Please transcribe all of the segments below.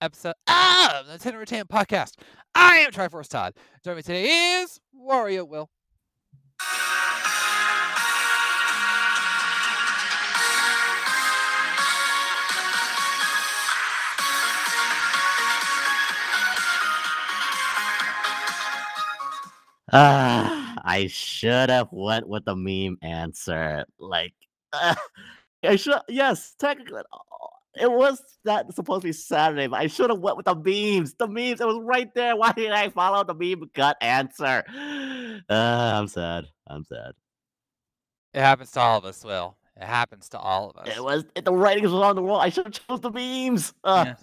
Episode of the Ten Ten podcast. I am Triforce Todd. Joining me today is Wario Will. Ah, I should have went with the meme answer. Like, uh, I should. Yes, technically, it was that supposed to be Saturday, but I should have went with the memes. The memes, it was right there. Why didn't I follow the meme gut answer? Uh, I'm sad. I'm sad. It happens to all of us, Will. It happens to all of us. It was the writings was on the wall. I should have chose the memes. Uh, Yes.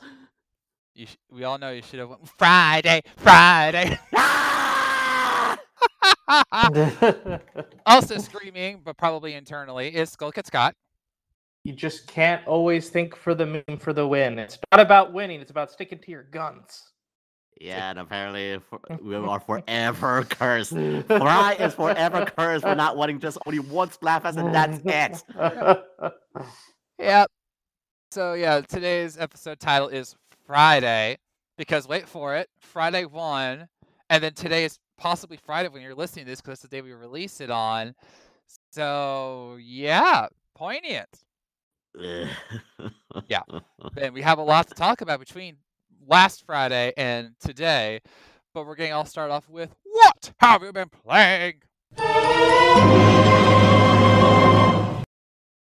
You sh- we all know you should have went Friday, Friday. also screaming, but probably internally, is Skull Scott. You just can't always think for the meme for the win. It's not about winning, it's about sticking to your guns. Yeah, and apparently we are forever cursed. Frye is forever cursed for not wanting just only one Splatfest and that's it. Yep. So yeah, today's episode title is Friday because wait for it, Friday one, and then today is possibly Friday when you're listening to this because it's the day we release it on. So yeah, poignant. Yeah. And we have a lot to talk about between last Friday and today, but we're going to all start off with what have you been playing?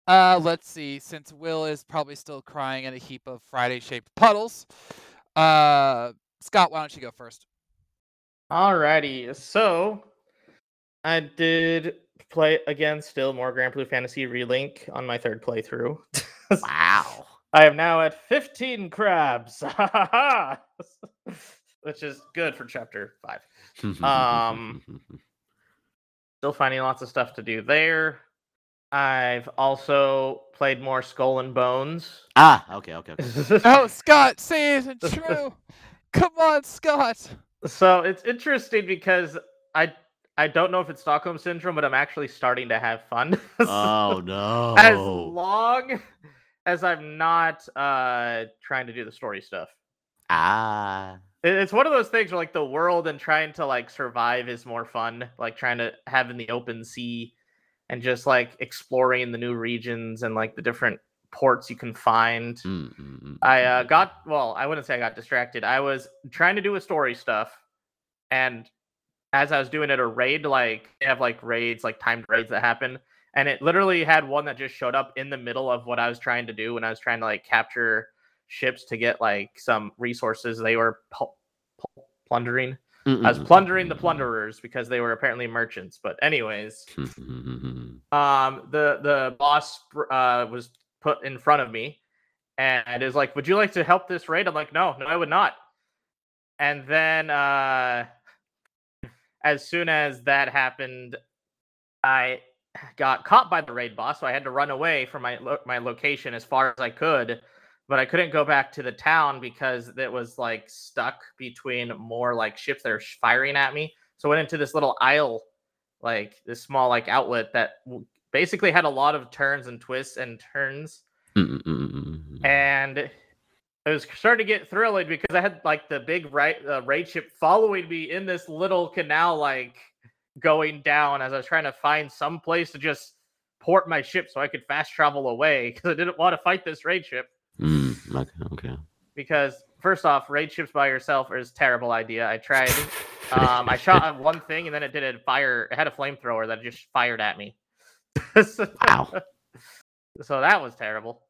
Uh, let's see. Since Will is probably still crying in a heap of Friday-shaped puddles, uh, Scott, why don't you go first? Alrighty, so I did play again, still more Granblue Fantasy Relink on my third playthrough. wow. I am now at 15 crabs, which is good for chapter 5. Um, Still finding lots of stuff to do there. I've also played more Skull and Bones. ah, okay, okay, okay. Oh, Scott, say it isn't true. Come on, Scott. So it's interesting because I I don't know if it's Stockholm syndrome, but I'm actually starting to have fun. Oh no. as long as I'm not uh trying to do the story stuff. ah. It's one of those things where like the world and trying to like survive is more fun. Like trying to have in the open sea and just like exploring the new regions and like the different ports you can find. Mm, mm, mm, I uh, got well. I wouldn't say I got distracted. I was trying to do a story stuff, and as I was doing it, a raid like they have like raids, like timed raids that happen, and it literally had one that just showed up in the middle of what I was trying to do when I was trying to like capture ships to get like some resources they were pu- pu- plundering. Mm, I was plundering the mm, plunderers because they were apparently merchants. But anyways, um the the boss uh was put in front of me and is like would you like to help this raid i'm like no no i would not and then uh as soon as that happened i got caught by the raid boss so i had to run away from my lo- my location as far as i could but i couldn't go back to the town because it was like stuck between more like ships that are firing at me so I went into this little aisle like this small like outlet that basically had a lot of turns and twists and turns Mm, mm, mm, mm, mm. and I was starting to get thrilled because I had like the big right uh, raid ship following me in this little canal, like going down as I was trying to find some place to just port my ship so I could fast travel away because I didn't want to fight this raid ship. Mm, okay, okay. Because first off, raid ships by yourself is a terrible idea. I tried. Um, I shot at one thing and then it did a fire. It had a flamethrower that just fired at me. So- Wow. so that was terrible.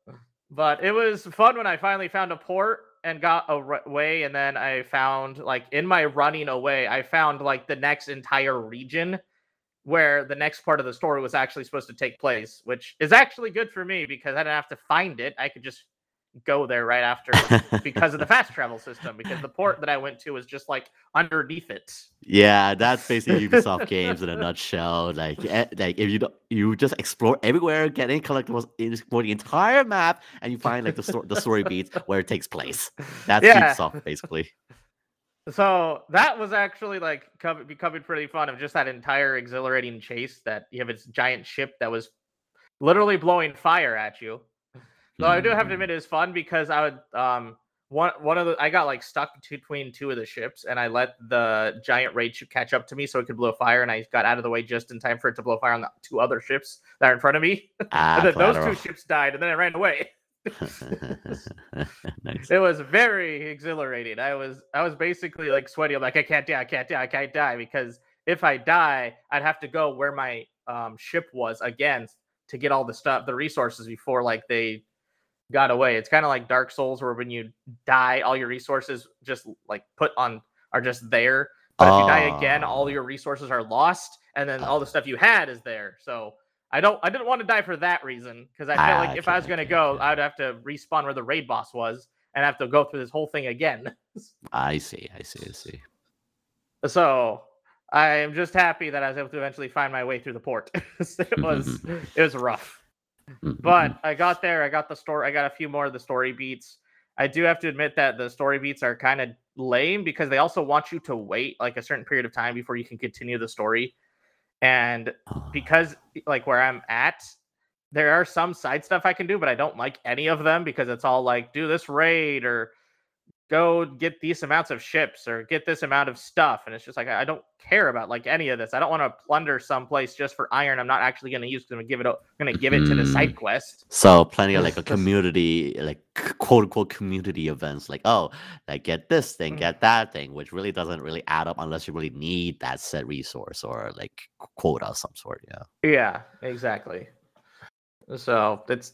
But it was fun when I finally found a port and got away. And then I found, like, in my running away, I found, like, the next entire region where the next part of the story was actually supposed to take place, which is actually good for me because I didn't have to find it. I could just go there right after because of the fast travel system. Because the port that I went to was just like underneath it. yeah, that's basically Ubisoft games in a nutshell. Like, eh, like if you don't, you just explore everywhere, get in collectibles, explore the entire map, and you find like the sto- the story beats where it takes place. That's Yeah. Ubisoft basically. So that was actually like co- becoming pretty fun of just that entire exhilarating chase that you have this giant ship that was literally blowing fire at you. Though I do have to admit it was fun because I would um one one of the I got like stuck between two of the ships and I let the giant raid ship catch up to me so it could blow fire and I got out of the way just in time for it to blow fire on the two other ships that are in front of me. Ah, and then those two ships died and then I ran away. nice. It was very exhilarating. I was I was basically like sweaty. I'm like I can't die, I can't die, I can't die because if I die, I'd have to go where my um, ship was again to get all the stuff, the resources before like they got away. It's kind of like Dark Souls where when you die, all your resources just like put on are just there. But if you die again, all Oh. your resources are lost, and then all the ah. stuff you had is there. So I don't I didn't want to die for that reason because I felt ah, like if I was gonna go. I'd have to respawn where the raid boss was and have to go through this whole thing again. I see. I see. I see. So I am just happy that I was able to eventually find my way through the port. it was it was rough. Mhm, But I got there. I got the story. I got a few more of the story beats. I do have to admit that the story beats are kind of lame because they also want you to wait like a certain period of time before you can continue the story. And mhm. because like where I'm at, there are some side stuff I can do, but I don't like any of them because it's all like do this raid or go get these amounts of ships or get this amount of stuff. And it's just like I don't care about like any of this. I don't want to plunder someplace just for iron. I'm not actually going to use. Going to give it. Going to give it to the side Mm. quest. So plenty of like a community, like quote unquote community events, like oh, like get this thing, Mm. get that thing, which really doesn't really add up unless you really need that set resource or like quota of some sort. Yeah. Yeah, exactly. So it's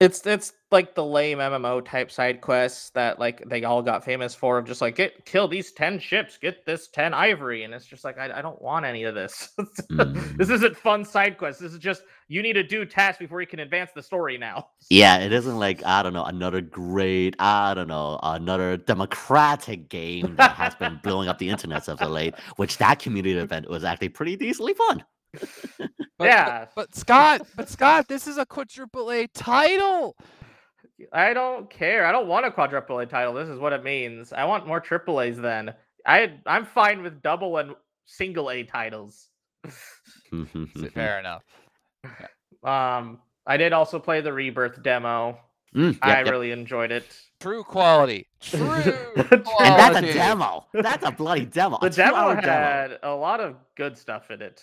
it's it's like the lame MMO type side quests that like they all got famous for of just like get kill these 10 ships, get this 10 ivory. And it's just like I, I don't want any of this. Mm. this isn't fun side quests. This is just you need to do tasks before you can advance the story now. Yeah, it isn't like I don't know another great I don't know another democratic game that has been blowing up the internet of late. Which that community event was actually pretty decently fun. But, but- Yeah. But, Scott, but Scott, this is a quadruple A title. I don't care. I don't want a quadruple A title. This is what it means. I want more triple A's then. I I'm fine with double and single A titles. Fair enough. Um, I did also play the Rebirth demo. Mm, I yep, yep. really enjoyed it. True quality. True And quality. And that's a demo. That's a bloody demo. The a demo two-hour had a lot of good stuff in it.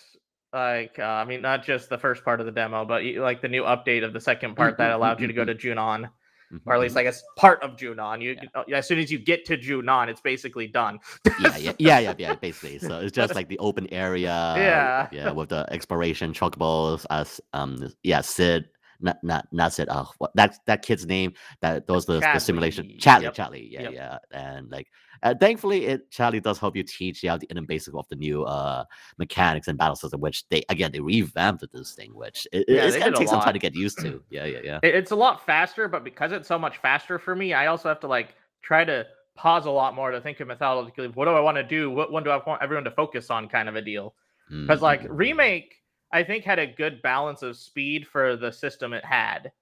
Like, uh, I mean, not just the first part of the demo, but like the new update of the second part that mm, allowed you to go mm, to Junon, Mhm, or at least mhm. I guess part of Junon. You, Yeah. uh, as soon as you get to Junon, it's basically done. yeah, yeah, yeah, yeah, yeah, basically. So it's just like the open area. Yeah. yeah, with the exploration chocobos. As um, yeah, Sid, not not not Sid. Oh, what that that kid's name? That those the, the simulation. Chadley, yep, Chadley. Yeah, yep. yeah, and like. Uh, thankfully, it Chadley does help you teach you the inner basics of the new uh mechanics and battle system, which they again they revamped this thing, which it, Yeah, it's gonna take some time to get used to. Yeah, yeah, yeah. It- it's a lot faster, but because it's so much faster for me, I also have to like try to pause a lot more to think of methodically. What do I want to do? What one do I want everyone to focus on? Kind of a deal. Because like Mhm. remake, I think had a good balance of speed for the system it had.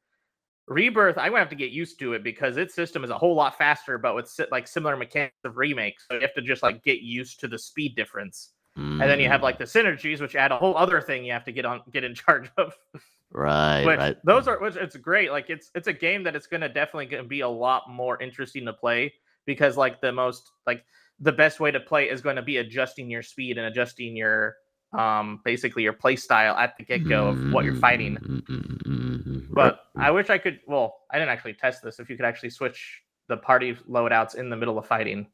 Rebirth, I'm gonna have to get used to it because its system is a whole lot faster, but with like similar mechanics of remake. So you have to just like get used to the speed difference. And then you have Mm, like the synergies, which add a whole other thing you have to get on get in charge of. right, which right. those are which it's great. Like it's it's a game that it's gonna definitely gonna be a lot more interesting to play because like the most like the best way to play is going to be adjusting your speed and adjusting your um basically your play style at the get-go of what you're fighting. Mm-hmm. But I wish I could well, I didn't actually test this if you could actually switch the party loadouts in the middle of fighting.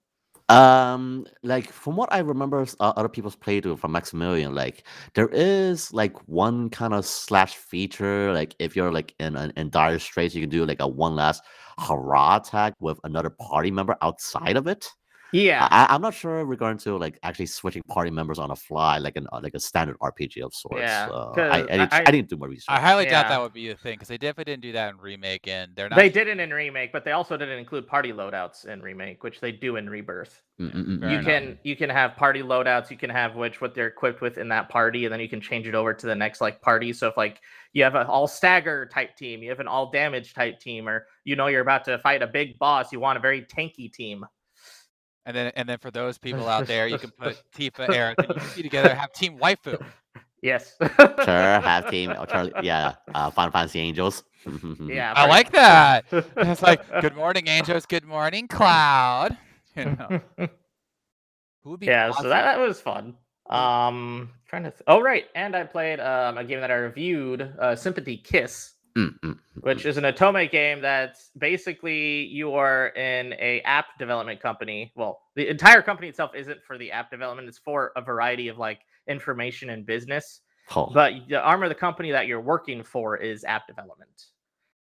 Um, like from what I remember, uh, other people's playthrough from Maximilian, like there is like one kind of slash feature. Like if you're like in an in dire straits, you can do like a one last hurrah attack with another party member outside of it. Yeah. I, I'm not sure regarding to like actually switching party members on a fly, like an uh, like a standard RPG of sorts. Yeah, so 'cause I, I, didn't, I- I, didn't do my research. I highly doubt that would be a thing because they definitely didn't do that in remake, and they're not. They didn't in remake, but they also didn't include party loadouts in remake, which they do in rebirth. Mm, mm, mm, Fair you mm. enough. can you can have party loadouts you can have which what they're equipped with in that party and then you can change it over to the next like party so if like you have an all stagger type team you have an all damage type team or you know you're about to fight a big boss you want a very tanky team And then, and then for those people out there, you can put Tifa, Aerith, and Yuffie together, have Team Waifu. yes Sure, have team, Charlie, yeah, uh, Final Fantasy Angels. Yeah, I like that. It's like, good morning, angels. Good morning, cloud. You know, who would be yeah, so that, that was fun. Um, trying to. Th- oh right, and I played um a game that I reviewed, uh, Sympathy Kiss, Mm, mm, which is an Otome game that's basically you are in a app development company. Well, the entire company itself isn't for the app development; it's for a variety of like information and business. oh, But the arm of the company that you're working for is app development,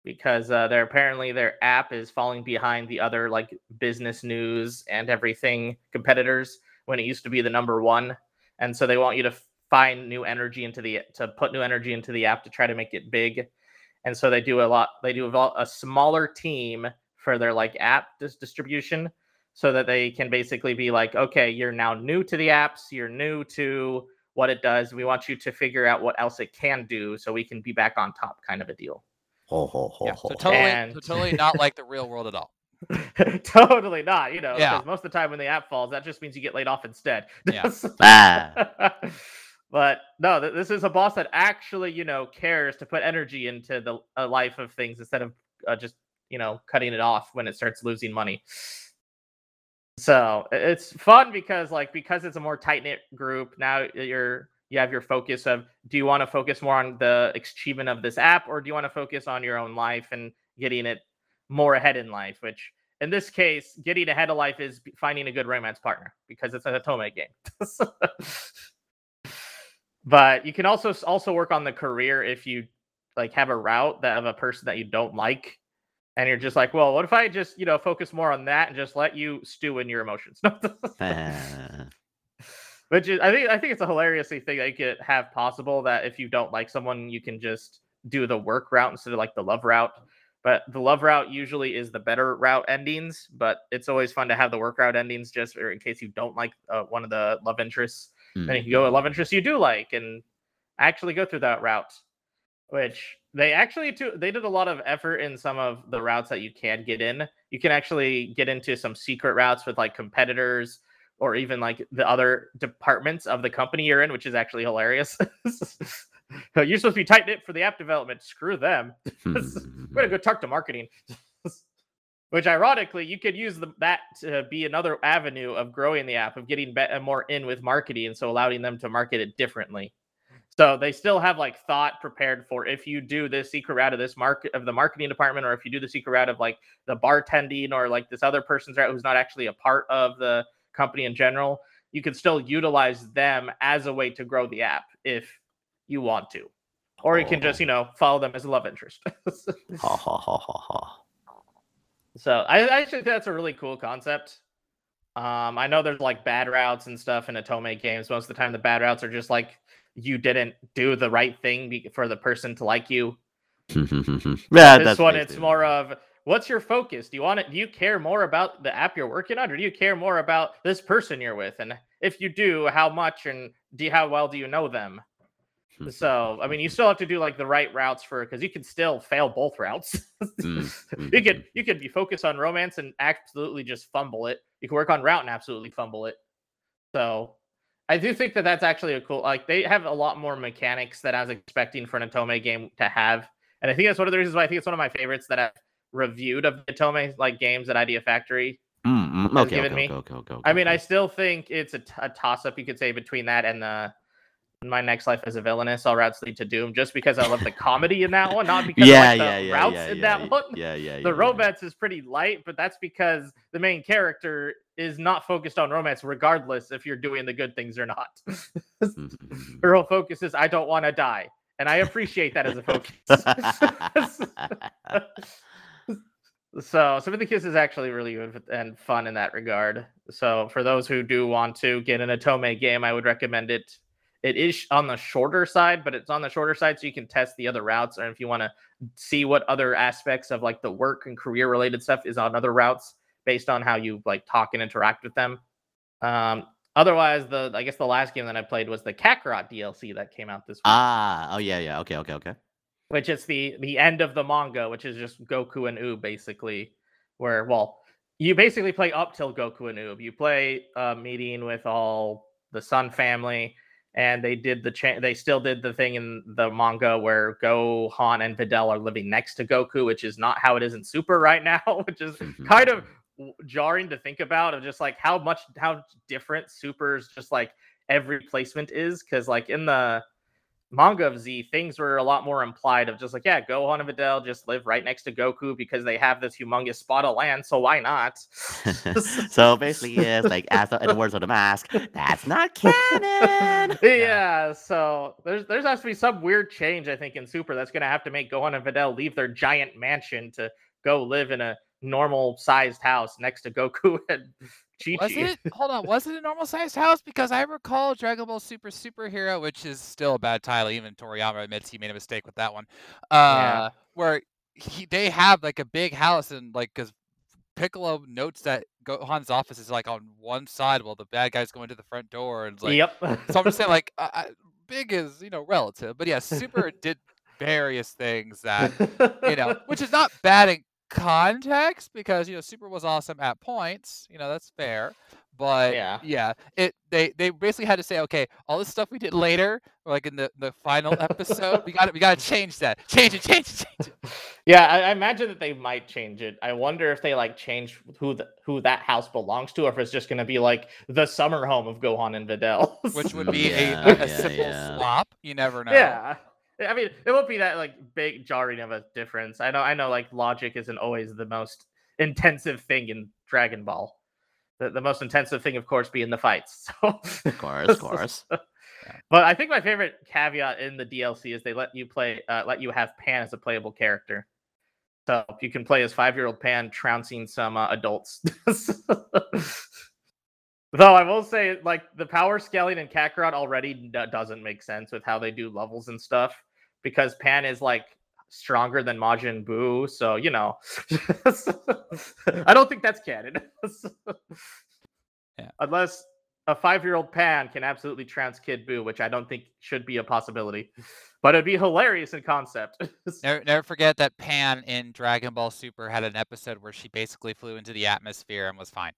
because uh, they're apparently their app is falling behind the other like business news and everything competitors when it used to be the number one, and so they want you to find new energy into the to put new energy into the app to try to make it big, and so they do a lot. They do a, a smaller team for their like app dis- distribution, so that they can basically be like, okay, you're now new to the apps, you're new to what it does. We want you to figure out what else it can do so we can be back on top, kind of a deal. ho, ho, ho, Yeah, ho, so ho. totally, so totally not like the real world at all. totally not, you know, Yeah. because most of the time when the app falls, that just means you get laid off instead. Yeah. Ah. but no, th- this is a boss that actually, you know, cares to put energy into the uh, life of things instead of uh, just, you know, cutting it off when it starts losing money. So it's fun because, like, because it's a more tight knit group. Now you're you have your focus of do you want to focus more on the achievement of this app or do you want to focus on your own life and getting it more ahead in life? Which in this case, getting ahead of life is finding a good romance partner because it's a Tome game. but you can also also work on the career if you like have a route that of a person that you don't like and you're just like well what if i just you know focus more on that and just let you stew in your emotions? Which is i think i think it's a hilarious thing that you could have possible that if you don't like someone you can just do the work route instead of like the love route but the love route usually is the better route endings but it's always fun to have the work route endings just in case you don't like uh, one of the love interests then you Mm. can go with love interest you do like and actually go through that route which they actually too they did a lot of effort in some of the routes that you can get in. You can actually get into some secret routes with like competitors or even like the other departments of the company you're in which is actually hilarious. You're supposed to be tight knit for the app development. Screw them. We're gonna go talk to marketing which ironically you could use the, that to be another avenue of growing the app of getting be- uh, more in with marketing and so allowing them to market it differently. So they still have like thought prepared for if you do this secret route of this market of the marketing department or if you do the secret route of like the bartending or like this other person's route who's not actually a part of the company in general you can still utilize them as a way to grow the app if you want to. Or you can just you know follow them as a love interest. Ha ha ha ha ha. So I, I think that's a really cool concept. Um, I know there's like bad routes and stuff in Otome games. Most of the time, the bad routes are just like you didn't do the right thing for the person to like you. yeah, this that's one, it's it. more of what's your focus? Do you want it? Do you care more about the app you're working on, or do you care more about this person you're with? And if you do, how much and do you, how well do you know them? So, I mean, you still have to do like the right routes for because you can still fail both routes. Mm, you could you could be focused on romance and absolutely just fumble it. You can work on route and absolutely fumble it. So, I do think that that's actually a cool. Like they have a lot more mechanics that I was expecting for an Otome game to have, and I think that's one of the reasons why I think it's one of my favorites that I've reviewed of the Otome like games at Idea Factory. Mm, mm, has okay, okay, okay, okay, okay, I mean, I still think it's a, t- a toss up. You could say between that and the my next life as a villainess, all routes lead to doom. Just because I love the comedy in that one, not because yeah, of like, the yeah, routes yeah, in that one. Yeah, yeah, yeah. the romance is pretty light, but that's because the main character is not focused on romance, regardless if you're doing the good things or not. Mm, mm, mm, Her whole focus is I don't want to die, and I appreciate that as a focus. so Sympathy Kiss is actually really good and fun in that regard. So for those who do want to get an Otome game, I would recommend it. It is on the shorter side, but it's on the shorter side so you can test the other routes, or if you want to see what other aspects of like the work and career related stuff is on other routes based on how you like talk and interact with them. Um, otherwise, the I guess the last game that I played was the Kakarot DLC that came out this week. ah, oh yeah, yeah. Okay, okay, okay. which is the the end of the manga, which is just Goku and Uub basically, where well, you basically play up till Goku and Uub. You play a meeting with all the Son family, and they did the cha- they still did the thing in the manga where Gohan and Videl are living next to Goku, which is not how it is in Super right now, which is mm-hmm. kind of jarring to think about of just like how much how different Super's just like every placement is because like in the manga of Z, things were a lot more implied of just like, yeah, Gohan and Videl just live right next to Goku because they have this humongous spot of land, so why not? so basically, yes, like as the, in the words of the mask, that's not canon. yeah, so there's there's has to be some weird change, I think, in Super that's gonna have to make Gohan and Videl leave their giant mansion to go live in a normal sized house next to Goku and Chi Was it? Hold on. Was it a normal sized house? Because I recall Dragon Ball Super Superhero, which is still a bad title. Even Toriyama admits he made a mistake with that one. Uh, where he they have like a big house and like because Piccolo notes that Gohan's office is like on one side while the bad guys go into the front door and like. yep. So I'm just saying like uh, uh, big is you know relative, but yeah, Super did various things that you know, which is not bad in context because you know Super was awesome at points. You know that's fair, but Yeah. yeah, it they they basically had to say, okay, all this stuff we did later, like in the the final episode, we got to we got to change that, change it, change it, change it. Yeah, I, I imagine that they might change it. I wonder if they like change who the, who that house belongs to, or if it's just gonna be like the summer home of Gohan and Videl. Which would be Yeah, a, a, yeah, simple yeah. swap. You never know. yeah. I mean, it won't be that like big jarring of a difference. I know, I know, like logic isn't always the most intensive thing in Dragon Ball. The, the most intensive thing, of course, being the fights. So, Of course, of course. but I think my favorite caveat in the DLC is they let you play, uh, let you have Pan as a playable character. So you can play as five-year-old Pan trouncing some uh, adults. Though I will say, like the power scaling in Kakarot already d- doesn't make sense with how they do levels and stuff because Pan is like stronger than Majin Buu. So you know, I don't think that's canon. Yeah. Unless a five-year-old Pan can absolutely trounce Kid Buu, which I don't think should be a possibility, but it'd be hilarious in concept. Never, never forget that Pan in Dragon Ball Super had an episode where she basically flew into the atmosphere and was fine.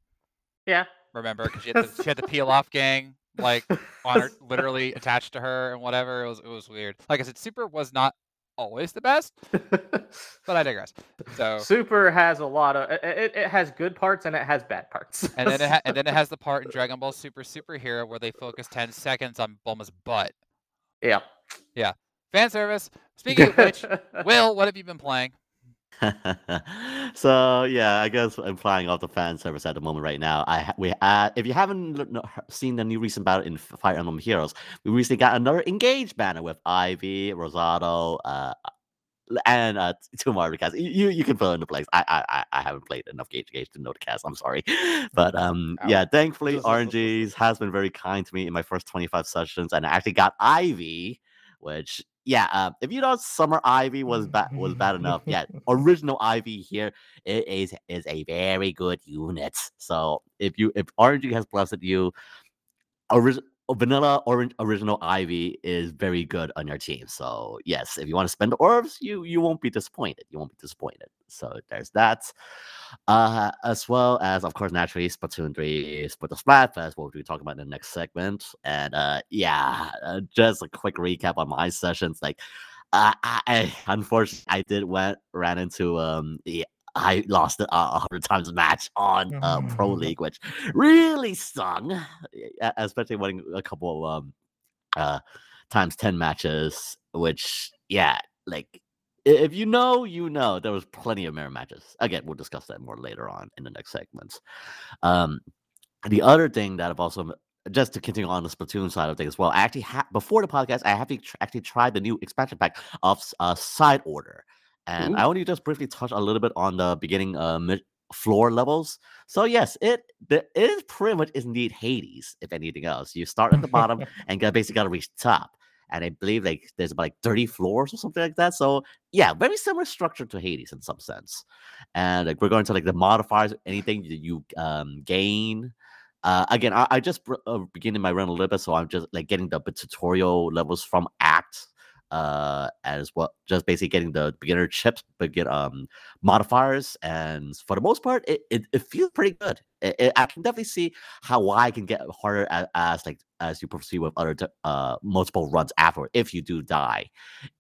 yeah. Remember, because she, had the- she had the peel off gang like on her, literally attached to her and whatever. It was it was weird. Like I said, Super was not always the best, but I digress. So Super has a lot of it, it, has good parts and it has bad parts. and then it ha- and then it has the part in Dragon Ball Super Superhero where they focus ten seconds on Bulma's butt. Yeah. Yeah. Fan service. Speaking of which, Will, what have you been playing? so yeah, I guess I'm flying off the fan service at the moment right now. I we uh, if you haven't l- no- he- seen the new recent battle in Fire Emblem Heroes, we recently got another engaged banner with Ivy, Rosado, uh, and uh, two more cast. You you can fill in the place. I I I- I haven't played enough Gage Gage to know the cast. I'm sorry, but um Ow. yeah, thankfully RNGs has been very kind to me in my first 25 sessions, and I actually got Ivy, which yeah, uh, if you thought Summer Ivy was bad was bad enough, yeah, original Ivy here it is is a very good unit. So if you if RNG has blessed you, original vanilla orange original ivy is very good on your team so yes if you want to spend orbs you you won't be disappointed you won't be disappointed. So there's that. Uh as well as of course naturally splatoon 3 split the splatfest what we'll be talking about in the next segment. And uh yeah uh, just a quick recap on my sessions like I, I unfortunately I did went ran into um the I lost a hundred times a match on uh, Pro League, which really stung, especially winning a couple of um, uh, times ten matches. Which, yeah, like if you know, you know. There was plenty of mirror matches. Again, we'll discuss that more later on in the next segments. Um, the other thing that I've also just to continue on the Splatoon side of things as well. I actually ha- before the podcast, I have to tr- actually tried the new expansion pack of uh, Side Order, and I only just briefly touch a little bit on the beginning uh, mid- floor levels. So yes, it the, it is pretty much is indeed Hades. If anything else, you start at the bottom and got basically got to reach top. And I believe like there's about like 30 floors or something like that. So yeah, very similar structure to Hades in some sense. And like we're going to like the modifiers, anything that you um gain. Uh, again, I, I just uh, beginning my run a little bit, so I'm just like getting the tutorial levels from Act, uh, as well, just basically getting the beginner chips, begin um modifiers, and for the most part, it it, it feels pretty good. It, it- I can definitely see how I can get harder as, as like as you proceed with other uh multiple runs afterward if you do die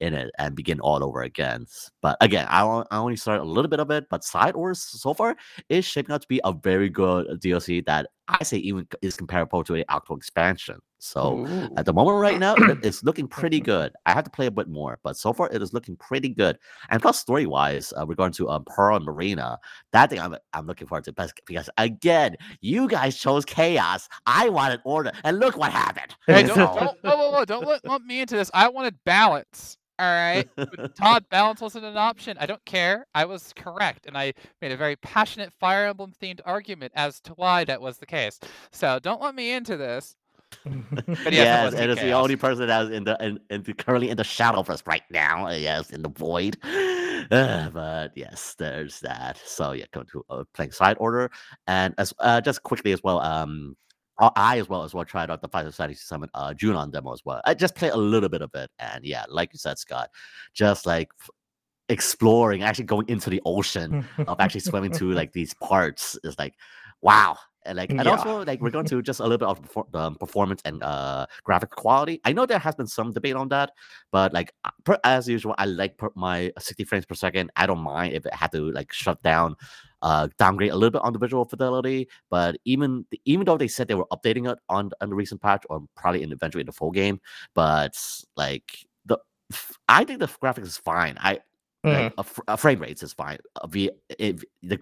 in it and begin all over again. But again, I, I only started a little bit of it, but Side Order so far is shaping out to be a very good DLC that I say even is comparable to an actual expansion. So Ooh. at the moment right now, it's looking pretty good. I have to play a bit more, but so far it is looking pretty good. And plus, story wise, uh, regarding to um, Pearl and Marina, that thing I'm I'm looking forward to best because again, you guys chose chaos. I wanted order, and look what happened. Hey, don't, So- don't, whoa, whoa, whoa, don't let, lump me into this. I wanted balance. All right, Todd, balance wasn't an option. I don't care. I was correct, and I made a very passionate Fire Emblem themed argument as to why that was the case. So don't let me into this. But yes, yes, and it's the only person that is in the in, in the, currently in the Shadowverse right now. uh, Yes, in the void. Uh, but yes, there's that. So yeah, going to uh, playing side order, and as uh, just quickly as well. Um, I- as well as well tried out the Final Fantasy Summon uh Junon demo as well. I just played a little bit of it, and yeah, like you said, Scott, just like exploring, actually going into the ocean of actually swimming to like these parts is like wow and like and Yeah. also like we're going to just a little bit of perfor- um, performance and uh graphic quality i know there has been some debate on that but like uh, per, as usual i like per, my 60 frames per second i don't mind if it had to like shut down uh downgrade a little bit on the visual fidelity but even even though they said they were updating it on on the recent patch or probably in eventually in the full game but like the i think the graphics is fine i Mhm. like, a, fr- a frame rates is fine. Uh, v, it, the,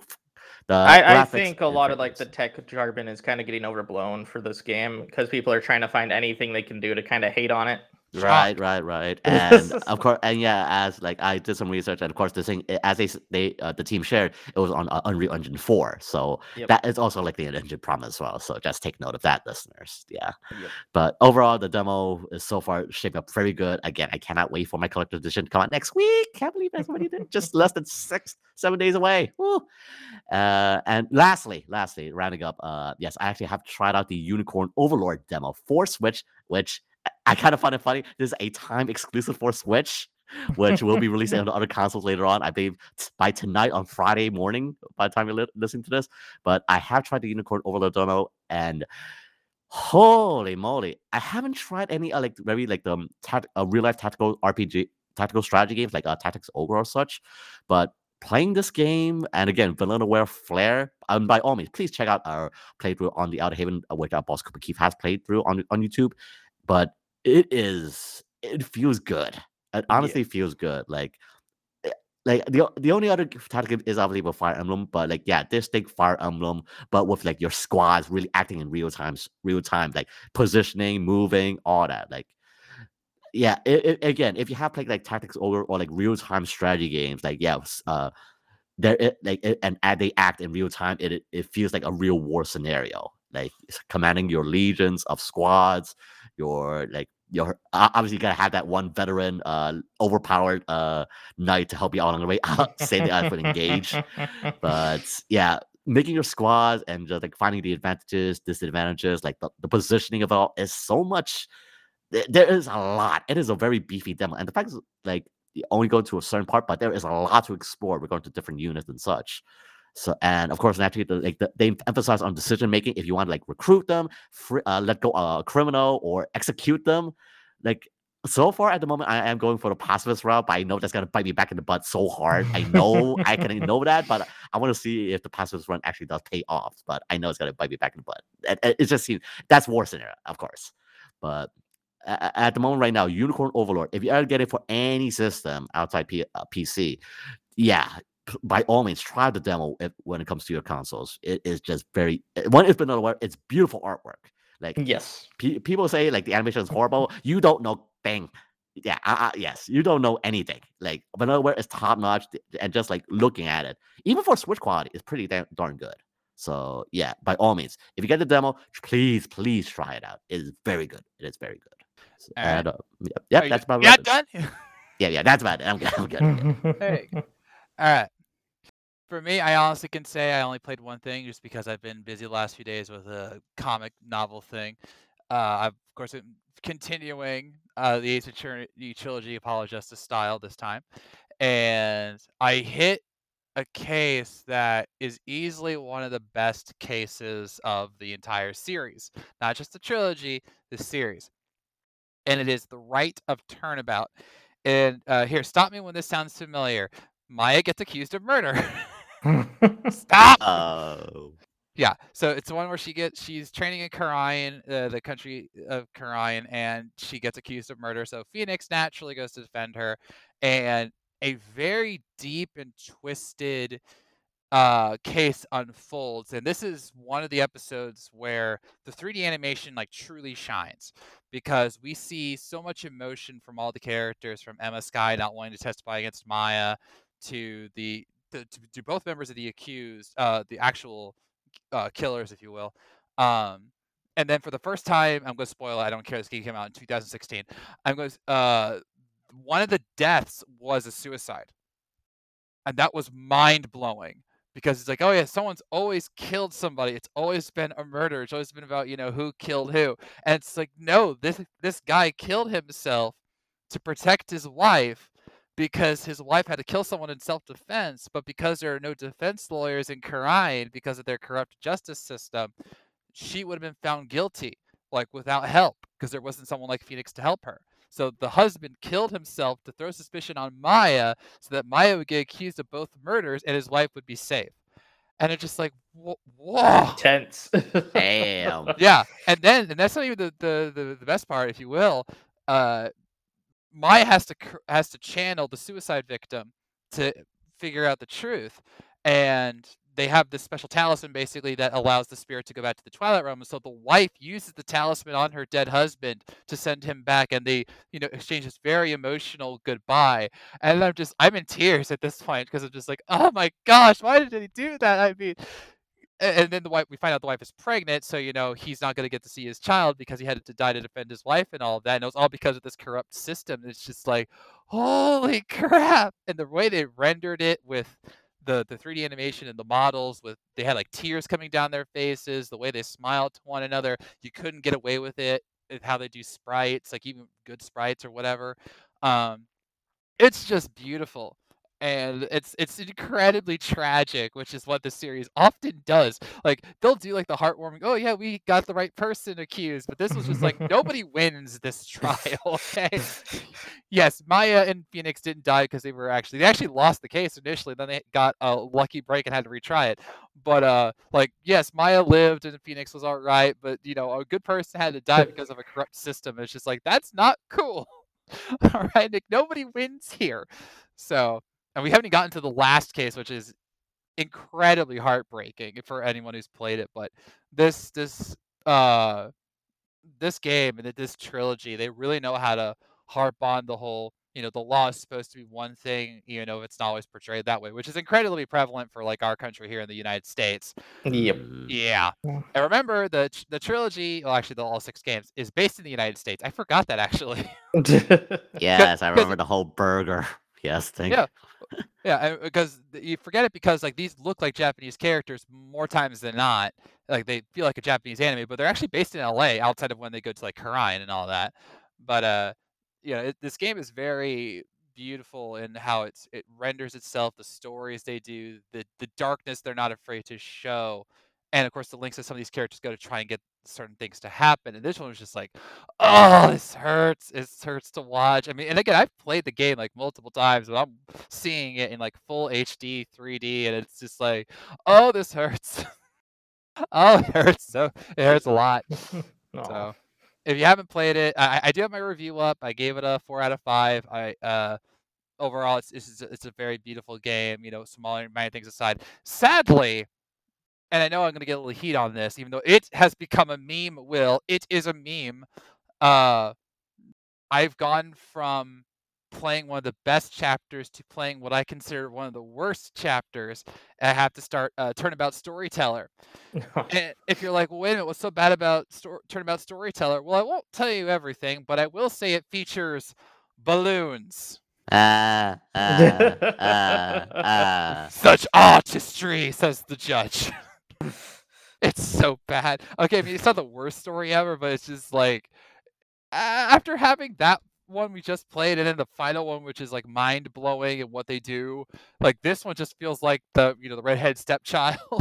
the I, I think a lot of like the tech jargon is kind of getting overblown for this game because people are trying to find anything they can do to kind of hate on it. Right, right, right, and of course, and yeah, as like I did some research, and of course, the thing eh, as they they uh, the team shared, it was on uh, Unreal Engine four, so Yep. that is also like the engine problem as well. So just take note of that, listeners. Yeah, Yep. but overall, the demo is so far shaping up very good. Again, I cannot wait for my collector's edition to come out next week. Can't believe that's what already there. just less than six, seven days away. Woo. Uh, and lastly, lastly, rounding up, uh, yes, I actually have tried out the Unicorn Overlord demo for Switch, which I- kind of find it funny. This is a time exclusive for Switch, which will be releasing on the other consoles later on. I believe by tonight on Friday morning, by the time you're li- listening to this. But I have tried the Unicorn Overlord demo, and holy moly, I haven't tried any uh, like very like the um, tat- uh, real life tactical RPG, tactical strategy games like uh, Tactics Ogre or such. But playing this game, and again, Vanillaware Flare, um, by all means, please check out our playthrough on the Outer Haven, which our boss Cooper Keith has played through on on YouTube. But it is, it feels good. It honestly feels good. Like, eh, like the the only other tactical game is obviously with Fire Emblem, but like yeah, this thing Fire Emblem, but with like your squads really acting in real time, real time, like positioning, moving, all that. Like, yeah, it, again, if you have played like Tactics Ogre or like real time strategy games, like yeah, uh, there it, like it, and as they act in real time. It, it it feels like a real war scenario, like commanding your legions of squads, your like your obviously you gotta have that one veteran, uh, overpowered uh knight to help you out on the way out, save the outfit, engage. But yeah, making your squads and just like finding the advantages, disadvantages, like the, the positioning of it all is so much. There is a lot. It is a very beefy demo, and the fact is, like, you only go to a certain part, but there is a lot to explore. We're going to different units and such. So, and of course, naturally, the, like the, they emphasize on decision making. If you want to like recruit them, free, uh, let go a criminal, or execute them, like so far at the moment, I am going for the pacifist route, but I know that's gonna bite me back in the butt so hard. I know I can know that, but I want to see if the pacifist run actually does pay off. But I know it's gonna bite me back in the butt. It, just seems that's war scenario, of course. But at the moment right now, Unicorn Overlord, if you ever get it for any system outside P- uh, PC, yeah, by all means, try the demo if, when it comes to your consoles. It is just very uh, one. It's been another word. It's beautiful artwork. Like yes. pe- people say like the animation is horrible. You don't know thing. Yeah, uh, uh, yes, you don't know anything. Like Vanillaware is top notch, and just like looking at it, even for Switch quality, is pretty damn, darn good. So yeah, by all means, if you get the demo, please, please try it out. It is very good. It is very good. So, right. and uh, yeah, yep, that's about Yeah, it. done. Yeah, yeah, that's about it. I'm good. I'm good. I'm good. Hey. All right. For me, I honestly can say I only played one thing just because I've been busy the last few days with a comic novel thing. Uh, I've, of course, am continuing uh, the Ace Attorney trilogy, Apollo Justice style this time, and I hit a case that is easily one of the best cases of the entire series. Not just the trilogy, the series. And it is the Rite of Turnabout. And uh, here, stop me when this sounds familiar. Maya gets accused of murder. stop! Oh. Yeah, so it's the one where she gets she's training in Khura'in, uh, the country of Khura'in, and she gets accused of murder. So Phoenix naturally goes to defend her, and a very deep and twisted uh case unfolds and this is one of the episodes where the 3d animation like truly shines because we see so much emotion from all the characters from emma sky not wanting to testify against maya to the to, to both members of the accused uh the actual uh, killers if you will um and then for the first time i'm going to spoil it i don't care this game came out in 2016 i'm going to uh one of the deaths was a suicide and that was mind blowing because it's like, oh yeah, someone's always killed somebody. It's always been a murder. It's always been about you know who killed who, and it's like, no, this this guy killed himself to protect his wife because his wife had to kill someone in self-defense, but because there are no defense lawyers in Khura'in because of their corrupt justice system, she would have been found guilty, like without help, because there wasn't someone like Phoenix to help her. So the husband killed himself to throw suspicion on Maya so that Maya would get accused of both murders and his wife would be safe. And it's just like, whoa. Tense. Damn. yeah. And then, and that's not even the, the, the, the best part, if you will. Uh, Maya has to has to channel the suicide victim to figure out the truth, and they have this special talisman basically that allows the spirit to go back to the Twilight Realm. And so the wife uses the talisman on her dead husband to send him back, and they, you know, exchange this very emotional goodbye. And I'm just, I'm in tears at this point because I'm just like, oh my gosh, why did he do that? I mean, and then the wife we find out the wife is pregnant so you know he's not going to get to see his child because he had to die to defend his wife and all of that and it was all because of this corrupt system it's just like holy crap and the way they rendered it with the the 3D animation and the models with they had like tears coming down their faces, the way they smiled to one another. You couldn't get away with it. How they do sprites, like even good sprites or whatever. Um, it's just beautiful and it's it's incredibly tragic, which is what the series often does. Like they'll do like the heartwarming, oh yeah, we got the right person accused, but this was just like nobody wins this trial. Okay, yes, Maya and Phoenix didn't die because they were actually they actually lost the case initially, then they got a lucky break and had to retry it. But uh, like yes, Maya lived and Phoenix was all right, but you know a good person had to die because of a corrupt system. It's just like that's not cool. all right, Nick, nobody wins here. So and we haven't gotten to the last case, which is incredibly heartbreaking for anyone who's played it. But this this uh this game and this trilogy, they really know how to harp on the whole. You know, the law is supposed to be one thing. You know, it's not always portrayed that way, which is incredibly prevalent for like our country here in the United States. Yep. Mm. Yeah. And remember the the trilogy, well, actually, the all six games is based in the United States. I forgot that actually. Yes, I remember the whole burger. Yes, thank Yeah. Yeah, because you forget it because like these look like Japanese characters more times than not. Like they feel like a Japanese anime, but they're actually based in LA outside of when they go to like Khura'in and all that. But uh, you know, it, this game is very beautiful in how it's it renders itself, the stories they do, the the darkness they're not afraid to show, and of course the links that some of these characters go to try and get certain things to happen. And this one was just like, oh, this hurts. It hurts to watch. I mean, and again, I've played the game like multiple times, but I'm seeing it in like full HD 3D, and it's just like, oh, this hurts. oh, it hurts. So it hurts a lot. So if you haven't played it, I, I do have my review up. I gave it a four out of five. I uh overall it's it's, it's a very beautiful game. You know, smaller minor things aside. Sadly, and I know I'm going to get a little heat on this, even though it has become a meme. Will it is a meme? Uh, I've gone from playing one of the best chapters to playing what I consider one of the worst chapters. I have to start uh, Turnabout Storyteller. and if you're like, well, wait a minute, what's so bad about sto- Turnabout Storyteller? Well, I won't tell you everything, but I will say it features balloons. Ah, ah, ah, ah. Such artistry, says the judge. it's so bad. Okay, I mean, it's not the worst story ever, but it's just like after having that one we just played, and then the final one, which is like mind blowing and what they do. Like this one just feels like the you know the redhead stepchild.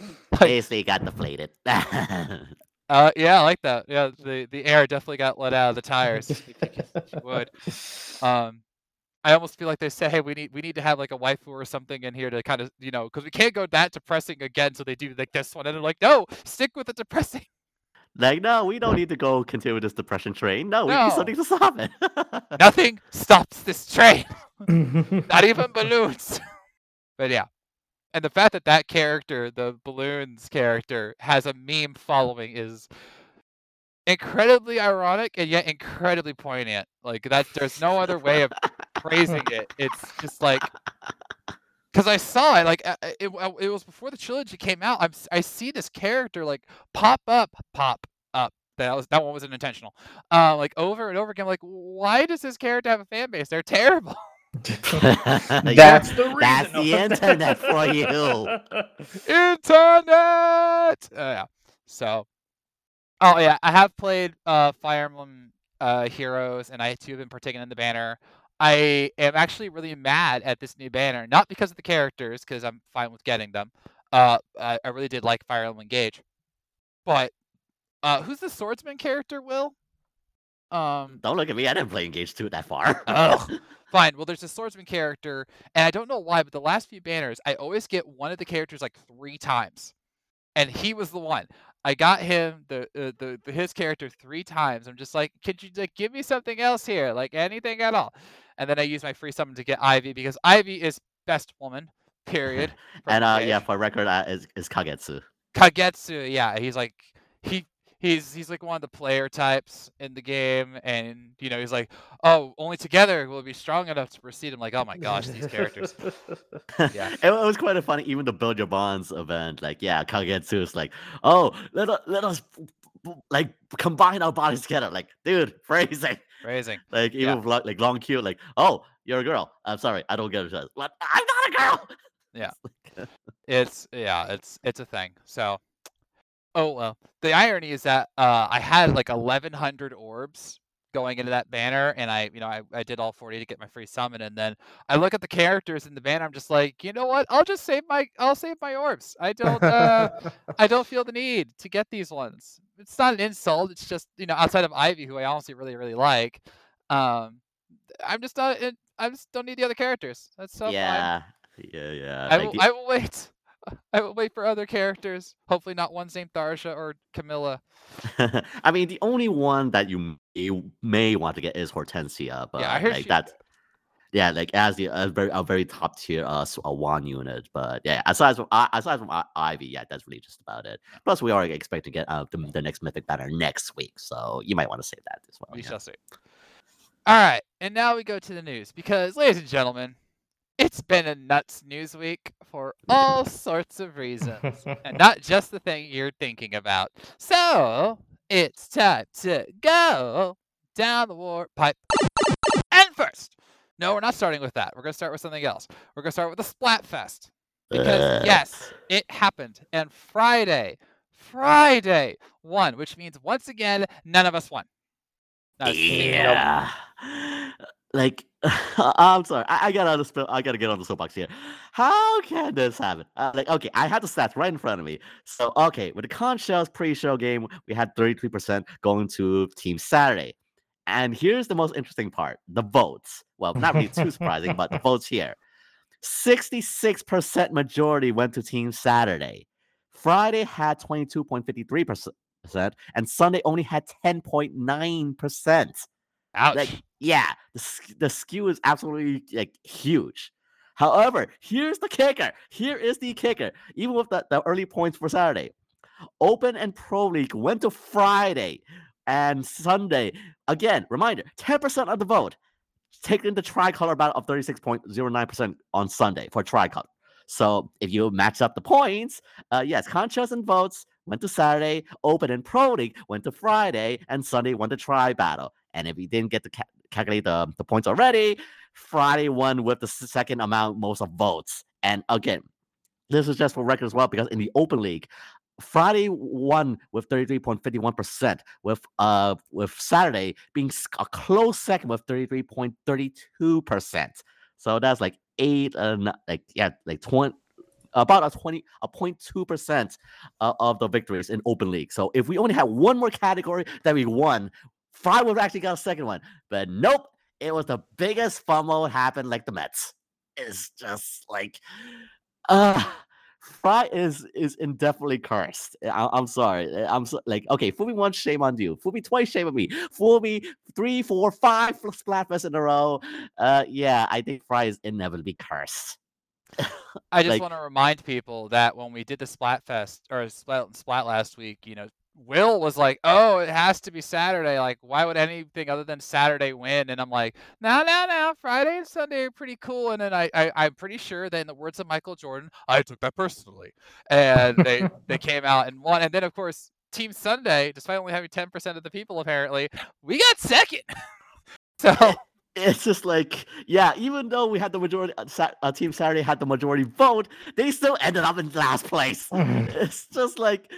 like, Basically got deflated. uh, yeah, I like that. Yeah, the the air definitely got let out of the tires. you would. Um, I almost feel like they say, "Hey, we need we need to have like a waifu or something in here to kind of you know because we can't go that depressing again." So they do like this one, and they're like, "No, stick with the depressing." like, no, we don't need to go continue this depression train. No, we No. need something to stop it. Nothing stops this train, not even balloons. but yeah, and the fact that that character, the balloons character, has a meme following is incredibly ironic and yet incredibly poignant. Like that, there's no other way of praising it. It's just like because I saw it like uh, it, uh, it was before the trilogy came out. I'm s- I see this character like pop up, pop up. That was that one wasn't intentional. Uh, like over and over again. Like, why does this character have a fan base? They're terrible. That's the reason. That's the internet for you. Internet. Uh, yeah. So, oh yeah, I have played uh, Fire Emblem uh, Heroes, and I too have been partaking in the banner. I am actually really mad at this new banner, not because of the characters, because I'm fine with getting them. Uh, I, I really did like Fire Emblem Engage, but uh, who's the swordsman character? Will? Um, Don't look at me. I didn't play Engage 2 that far. Ugh. Fine. Well, there's a swordsman character, and I don't know why, but the last few banners, I always get one of the characters like three times, and he was the one. I got him the uh, the, the his character three times. I'm just like, could you like give me something else here, like anything at all? And then I use my free summon to get Ivy because Ivy is best woman. Period. and uh, yeah, for record, uh, is, is Kagetsu. Kagetsu, yeah, he's like he he's he's like one of the player types in the game, and you know he's like, oh, only together will be strong enough to proceed. I'm like, oh my gosh, these characters. Yeah. it, was quite a funny, even the Build Your Bonds event. Like, yeah, Kagetsu is like, oh, let us, let us like combine our bodies together. Like, dude, phrasing. Raising. Like, even Yeah. with like, Lon'qu, like, oh, you're a girl. I'm sorry, I don't get it. Like, I'm not a girl. Yeah. It's yeah, it's it's a thing. So, oh well. The irony is that uh, I had like 1,100 orbs going into that banner, and I you know I, I did all 40 to get my free summon, and then I look at the characters in the banner. I'm just like, you know what? I'll just save my I'll save my orbs. I don't uh, I don't feel the need to get these ones. It's not an insult. It's just you know outside of Ivy, who I honestly really really like. Um, I'm just not. in- I just don't need the other characters. That's so fine. yeah, yeah, yeah. I like will, the- I will wait. I will wait for other characters. Hopefully, not ones named Tharja or Camilla. I mean, the only one that you may, may want to get is Hortensia, but yeah, I heard like she. that's yeah, like as the a very a very top tier uh one unit. But yeah, aside from I aside from Ivy, yeah, that's really just about it. Plus, we are expect to get uh, the, the next mythic banner next week, so you might want to save that as well. we yeah. shall see. All right, and now we go to the news because, ladies and gentlemen, it's been a nuts news week for all sorts of reasons, and not just the thing you're thinking about. So it's time to go down the warp pipe. And first, no, we're not starting with that. We're gonna start with something else. We're gonna start with the Splatfest. Because Ugh. yes, it happened. And Friday, Friday won, which means once again, none of us won. Not a single- Yeah. Like, I'm sorry. I, I gotta spill, I gotta get on the soapbox here. How can this happen? Uh, like, okay, I had the stats right in front of me. So, okay, with the conch shells pre-show game, we had 33% going to Team Saturday. And here's the most interesting part: the votes. Well, not really too surprising, but the votes here. 66% majority went to Team Saturday. Friday had 22.53%, and Sunday only had 10.9%. Ouch. Like, yeah, the, the skew is absolutely like huge. However, here's the kicker. Here is the kicker. Even with the, the early points for Saturday, Open and Pro League went to Friday and Sunday. Again, reminder 10% of the vote taken the tricolor battle of 36.09% on Sunday for tricolor. So if you match up the points, uh, yes, Conchas and votes went to Saturday, Open and Pro League went to Friday, and Sunday went to Tri Battle. And if you didn't get to ca- calculate the, the points already, Friday won with the second amount most of votes. And again, this is just for record as well because in the Open League, Friday won with 33.51%, with uh with Saturday being a close second with 33.32%. So that's like eight and like yeah, like 20 about a 20 a 0.2 percent uh, of the victories in open league. So if we only had one more category that we won five would have actually got a second one. But nope it was the biggest fumble happened like the mets. It's just like uh Frye is is indefinitely cursed. I, am sorry. I'm so, like okay. Fool me once, shame on you. Fool me twice, shame on me. Fool me three, four, five Splatfest in a row. Uh, yeah, I think Frye is inevitably cursed. I just like, want to remind people that when we did the Splatfest or Splat, Splat last week, you know, Will was like, "Oh, it has to be Saturday. Like, why would anything other than Saturday win?" And I'm like, "No, no, no. Friday and Sunday are pretty cool." And then I, I I'm pretty sure that in the words of Michael Jordan, I took that personally, and they they came out and won. And then of course, Team Sunday, despite only having 10% of the people, apparently, we got second. so it's just like, yeah, even though we had the majority, uh, uh, Team Saturday had the majority vote, they still ended up in last place. it's just like,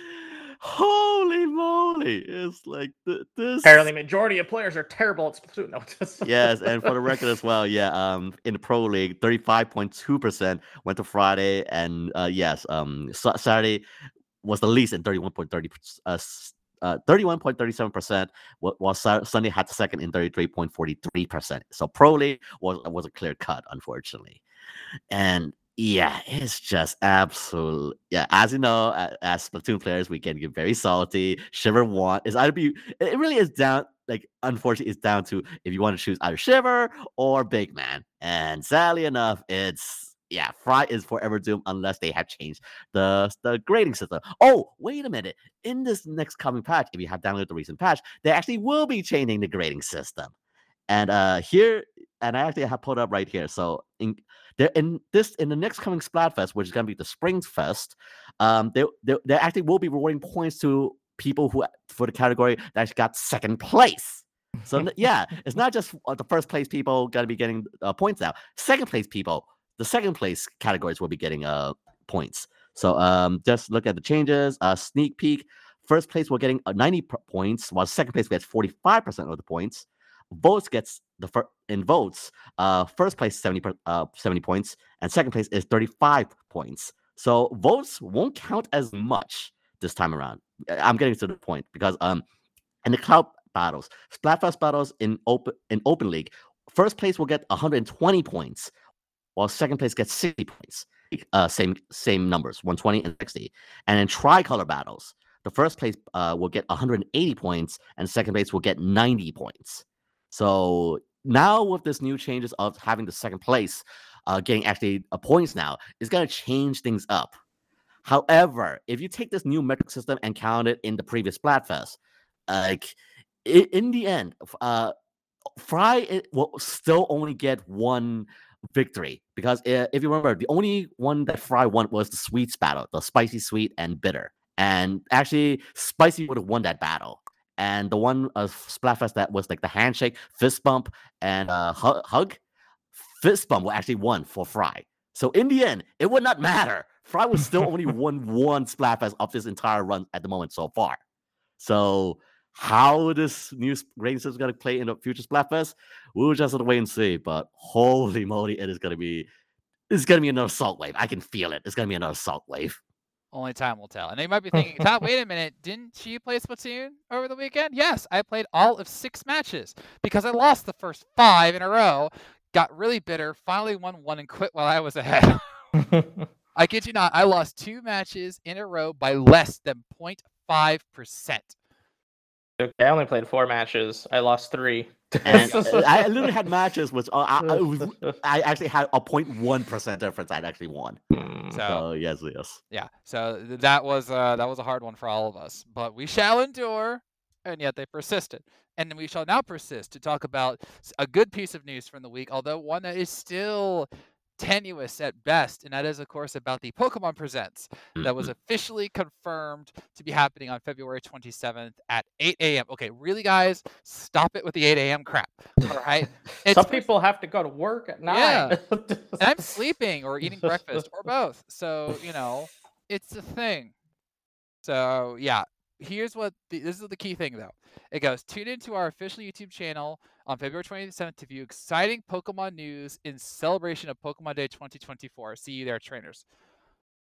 holy moly! It's like th- this. Apparently, majority of players are terrible at Splatoon. No, just... yes, and for the record as well, yeah, um, in the pro league, thirty-five point two percent went to Friday, and uh, yes, um, Saturday was the least in thirty-one point thirty uh, uh, 31.37%, while Sunday had the second in 33.43%. So Pro League was, was a clear cut, unfortunately. And yeah, it's just absolute. Yeah, as you know, as Splatoon players, we can get very salty. Shiver want is either be. It really is down. Like, unfortunately, it's down to if you want to choose either Shiver or Big Man. And sadly enough, it's yeah, Frye is forever doomed unless they have changed the the grading system. Oh, wait a minute! In this next coming patch, if you have downloaded the recent patch, they actually will be changing the grading system. And uh here, and I actually have put up right here. So in there in this in the next coming Splatfest, which is going to be the Spring Fest, um, they, they they actually will be rewarding points to people who for the category that got second place. So yeah, it's not just uh, the first place people going to be getting uh, points now. Second place people the second place categories will be getting uh points. So um, just look at the changes. Uh, sneak peek. First place we're getting uh, 90 points, while second place gets 45% of the points. Votes gets the first in votes. Uh, first place 70 uh 70 points, and second place is 35 points. So votes won't count as much this time around. I'm getting to the point because um in the cloud battles, Splatfest battles in open in open league, first place will get 120 points, while second place gets 60 points. Uh, same same numbers, 120 and 60. And in tricolor battles, the first place uh, will get 180 points, and second place will get 90 points. So now with this new changes of having the second place uh, getting actually uh, points now, is going to change things up. However, if you take this new metric system and count it in the previous Splatfest, like in the end, uh, Frye will still only get one victory because uh, if you remember, the only one that Frye won was the sweets battle, the spicy, sweet, and bitter. And actually, spicy would have won that battle. And the one of uh, Splatfest that was like the handshake, fist bump, and uh, hug, fist bump will actually won for Frye. So in the end, it would not matter. Frye was still only won one Splatfest of this entire run at the moment so far. So how this new grading system is going to play in the future Splatfest, we'll just have to wait and see. But holy moly, it is going to be it's going to be another salt wave. I can feel it. It's going to be another salt wave. Only time will tell. And they might be thinking, Tom, wait a minute, didn't you play Splatoon over the weekend? Yes, I played all of six matches because I lost the first five in a row, got really bitter, finally won one and quit while I was ahead. I kid you not, I lost two matches in a row by less than 0.5%. I only played four matches. I lost three. and I literally had matches which uh, I, I, actually had a 0.1 percent difference. I'd actually won. Hmm. So, so, yes, yes, yeah. So that was uh, that was a hard one for all of us, but we shall endure, and yet they persisted, and we shall now persist to talk about a good piece of news from the week, although one that is still tenuous at best, and that is, of course, about the Pokemon Presents that was Mhm. officially confirmed to be happening on February 27th at 8 a.m. Okay, really, guys, stop it with the 8 a.m. crap. All right, It's Some for- people have to go to work at Yeah. night. and I'm sleeping or eating breakfast or both. So you know, it's a thing. So yeah, here's what the, this is the key thing though. It goes tune into our official YouTube channel on February 27th to view exciting Pokemon news in celebration of Pokemon Day 2024. See you there, trainers.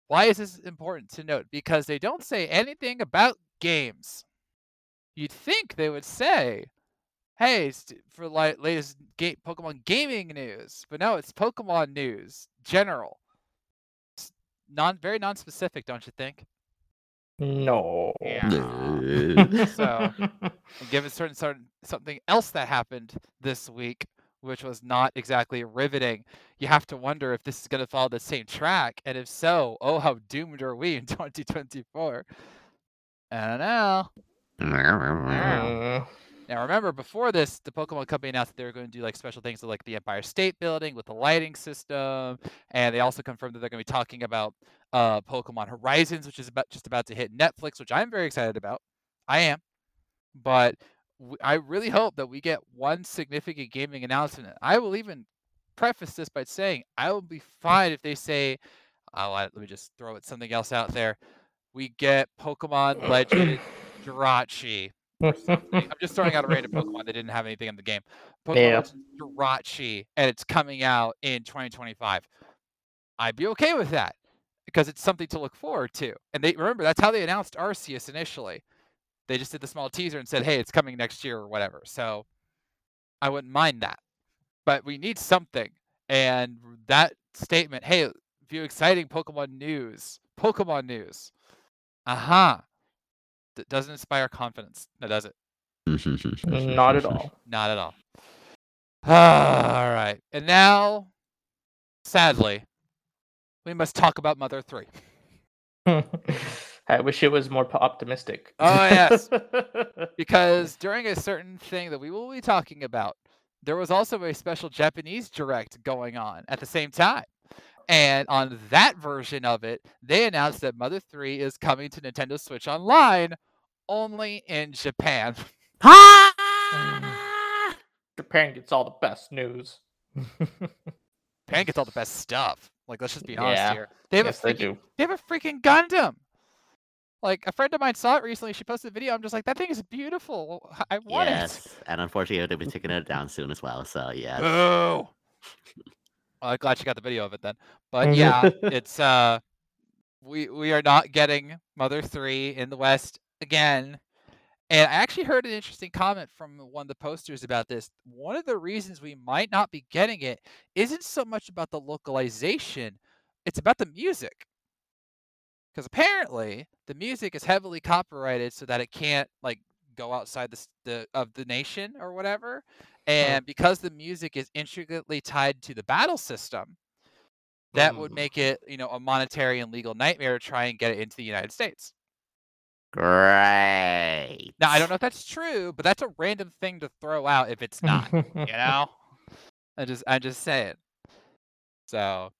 Why is this important to note? Because they don't say anything about games. You'd think they would say, "Hey, for like latest ga- Pokemon gaming news," but no, it's Pokemon news, general, S- non very non-specific, don't you think? No. Uh, So- given certain, certain something else that happened this week, which was not exactly riveting, you have to wonder if this is going to follow the same track, and if so, oh, how doomed are we in 2024? I don't know. Now remember, before this, the Pokemon Company announced that they were going to do like special things like the Empire State Building with the lighting system, and they also confirmed that they're going to be talking about uh, Pokemon Horizons, which is about just about to hit Netflix, which I'm very excited about. I am, but w- I really hope that we get one significant gaming announcement. I will even preface this by saying I will be fine if they say, "Oh, I- let me just throw it something else out there." We get Pokemon Legend Jirachi I'm just throwing out a random Pokemon that didn't have anything in the game. Pokemon Yeah. Jirachi, and it's coming out in 2025. I'd be okay with that because it's something to look forward to. And they remember that's how they announced Arceus initially. They just did the small teaser and said, "Hey, it's coming next year or whatever." So I wouldn't mind that, but we need something. And that statement, "Hey, view exciting Pokemon news, Pokemon news," uh huh, that doesn't inspire confidence. That does it. Not at all. Not at all. Ah, all right. And now, sadly, we must talk about Mother 3. I wish it was more optimistic. Oh, yes. Because during a certain thing that we will be talking about, there was also a special Japanese direct going on at the same time. And on that version of it, they announced that Mother 3 is coming to Nintendo Switch Online only in Japan. Japan gets all the best news. Japan gets all the best stuff. Like, let's just be honest Yeah. here. They have yes, a they freaking do. They have a freaking Gundam. Like a friend of mine saw it recently. She posted a video. I'm just like, that thing is beautiful. I want yes, and unfortunately they'll be taking it down soon as well. So it. yes. I'm glad she got the video of it then. But yeah, it's uh, we we are not getting Mother Three in the West again. And I actually heard an interesting comment from one of the posters about this. One of the reasons we might not be getting it isn't so much about the localization, it's about the music. Because apparently the music is heavily copyrighted so that it can't like go outside the, the of the nation or whatever. And because the music is intricately tied to the battle system, that would Mm. make it, you know, a monetary and legal nightmare to try and get it into the United States. Great. Now I don't know if that's true, but that's a random thing to throw out if it's not. you know, I just I just say it. So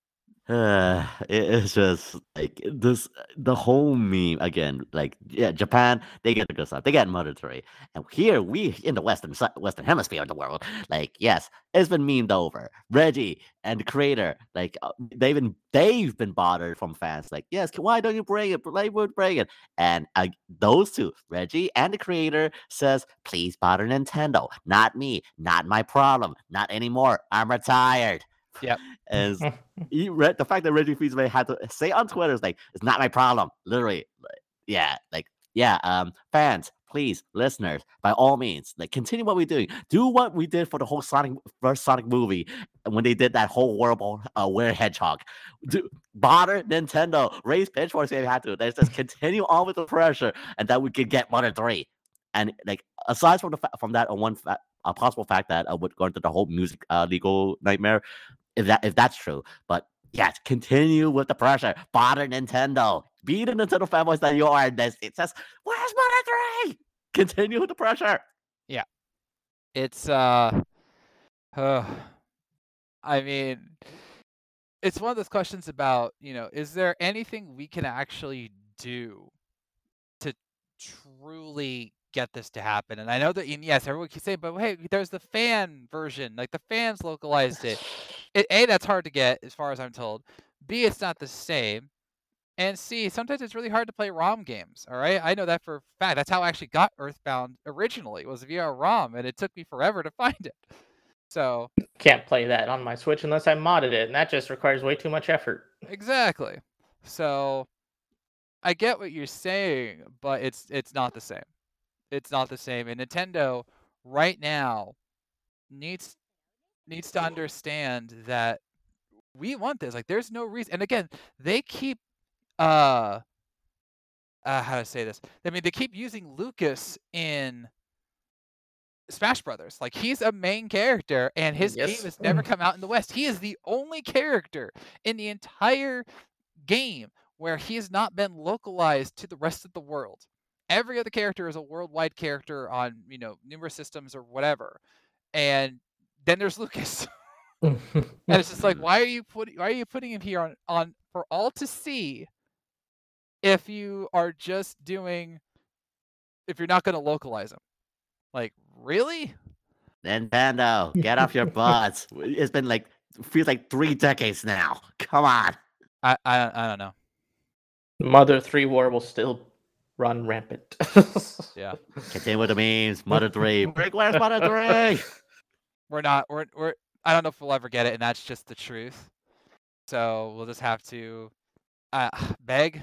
Uh, it is just like this the whole meme again like yeah japan they get the good stuff they get three and here we in the western western hemisphere of the world like yes it's been memed over reggie and the creator like uh, they've been they've been bothered from fans like yes why don't you bring it they would bring it and uh, those two reggie and the creator says please bother nintendo not me not my problem not anymore i'm retired Yep. Is he read the fact that Reggie Fils-Aimé had to say on Twitter is like, it's not my problem. Literally, like, yeah, like yeah, um, fans, please, listeners, by all means, like continue what we're doing. Do what we did for the whole Sonic first Sonic movie when they did that whole horrible uh, weird hedgehog. Do bother Nintendo, raise pitchforks if you had to. Let's just continue on with the pressure, and that we could get Mother Three. And like aside from the fa- from that, uh, one fa- a possible fact that uh, would go into the whole music uh, legal nightmare, if that if that's true, but yes, continue with the pressure. Bother Nintendo. Be the Nintendo fanboys that you are this. It says, Where's Mother 3? Continue with the pressure. Yeah, it's uh, uh I mean, it's one of those questions about you know is there anything we can actually do to truly get this to happen and i know that and yes everyone can say but hey there's the fan version like the fans localized it. It a that's hard to get as far as i'm told b it's not the same and c sometimes it's really hard to play rom games all right i know that for a fact that's how i actually got earthbound originally it was via rom and it took me forever to find it so Can't play that on my Switch unless I modded it, and that just requires way too much effort. Exactly. So I get what you're saying, but it's it's not the same. It's not the same. And Nintendo right now needs needs to understand that we want this. Like there's no reason and again, they keep uh uh how to say this. I mean they keep using Lucas in Smash Brothers. Like he's a main character and his Yes. game has never come out in the West. He is the only character in the entire game where he has not been localized to the rest of the world. Every other character is a worldwide character on, you know, numerous systems or whatever. And then there's Lucas. and it's just like, why are you putting why are you putting him here on, on for all to see if you are just doing if you're not gonna localize him? Like, really? Nintendo, get off your butts. It's been like feels like three decades now. Come on. I I, I don't know. Mother 3 War will still run rampant. Yeah. Continue with the memes. Mother three. Break where's Mother three? We're not we're we're I don't know if we'll ever get it, and that's just the truth. So we'll just have to uh beg.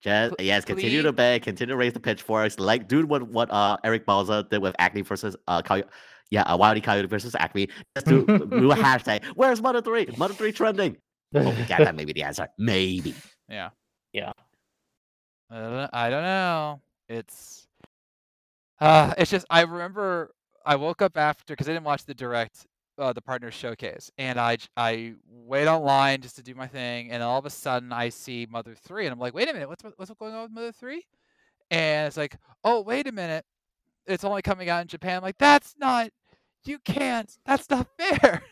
Just, Pl- yes, continue please- to beg, continue to raise the pitchforks. Like, do what what uh Eric Bauza did with Acme versus uh Coy- yeah, uh, Wildy Coyote versus Acme. Just do, do a hashtag. Where's Mother three? Mother three trending. Oh, yeah, that may be the answer. Maybe. Yeah. Yeah. I don't, know- I don't know. It's uh it's just I remember I woke up after because I didn't watch the direct uh, the partner showcase and I I wait online just to do my thing and all of a sudden I see Mother 3 and I'm like, "Wait a minute. What's what's going on with Mother 3?" And it's like, "Oh, wait a minute. It's only coming out in Japan." I'm like, "That's not you can't. That's not fair."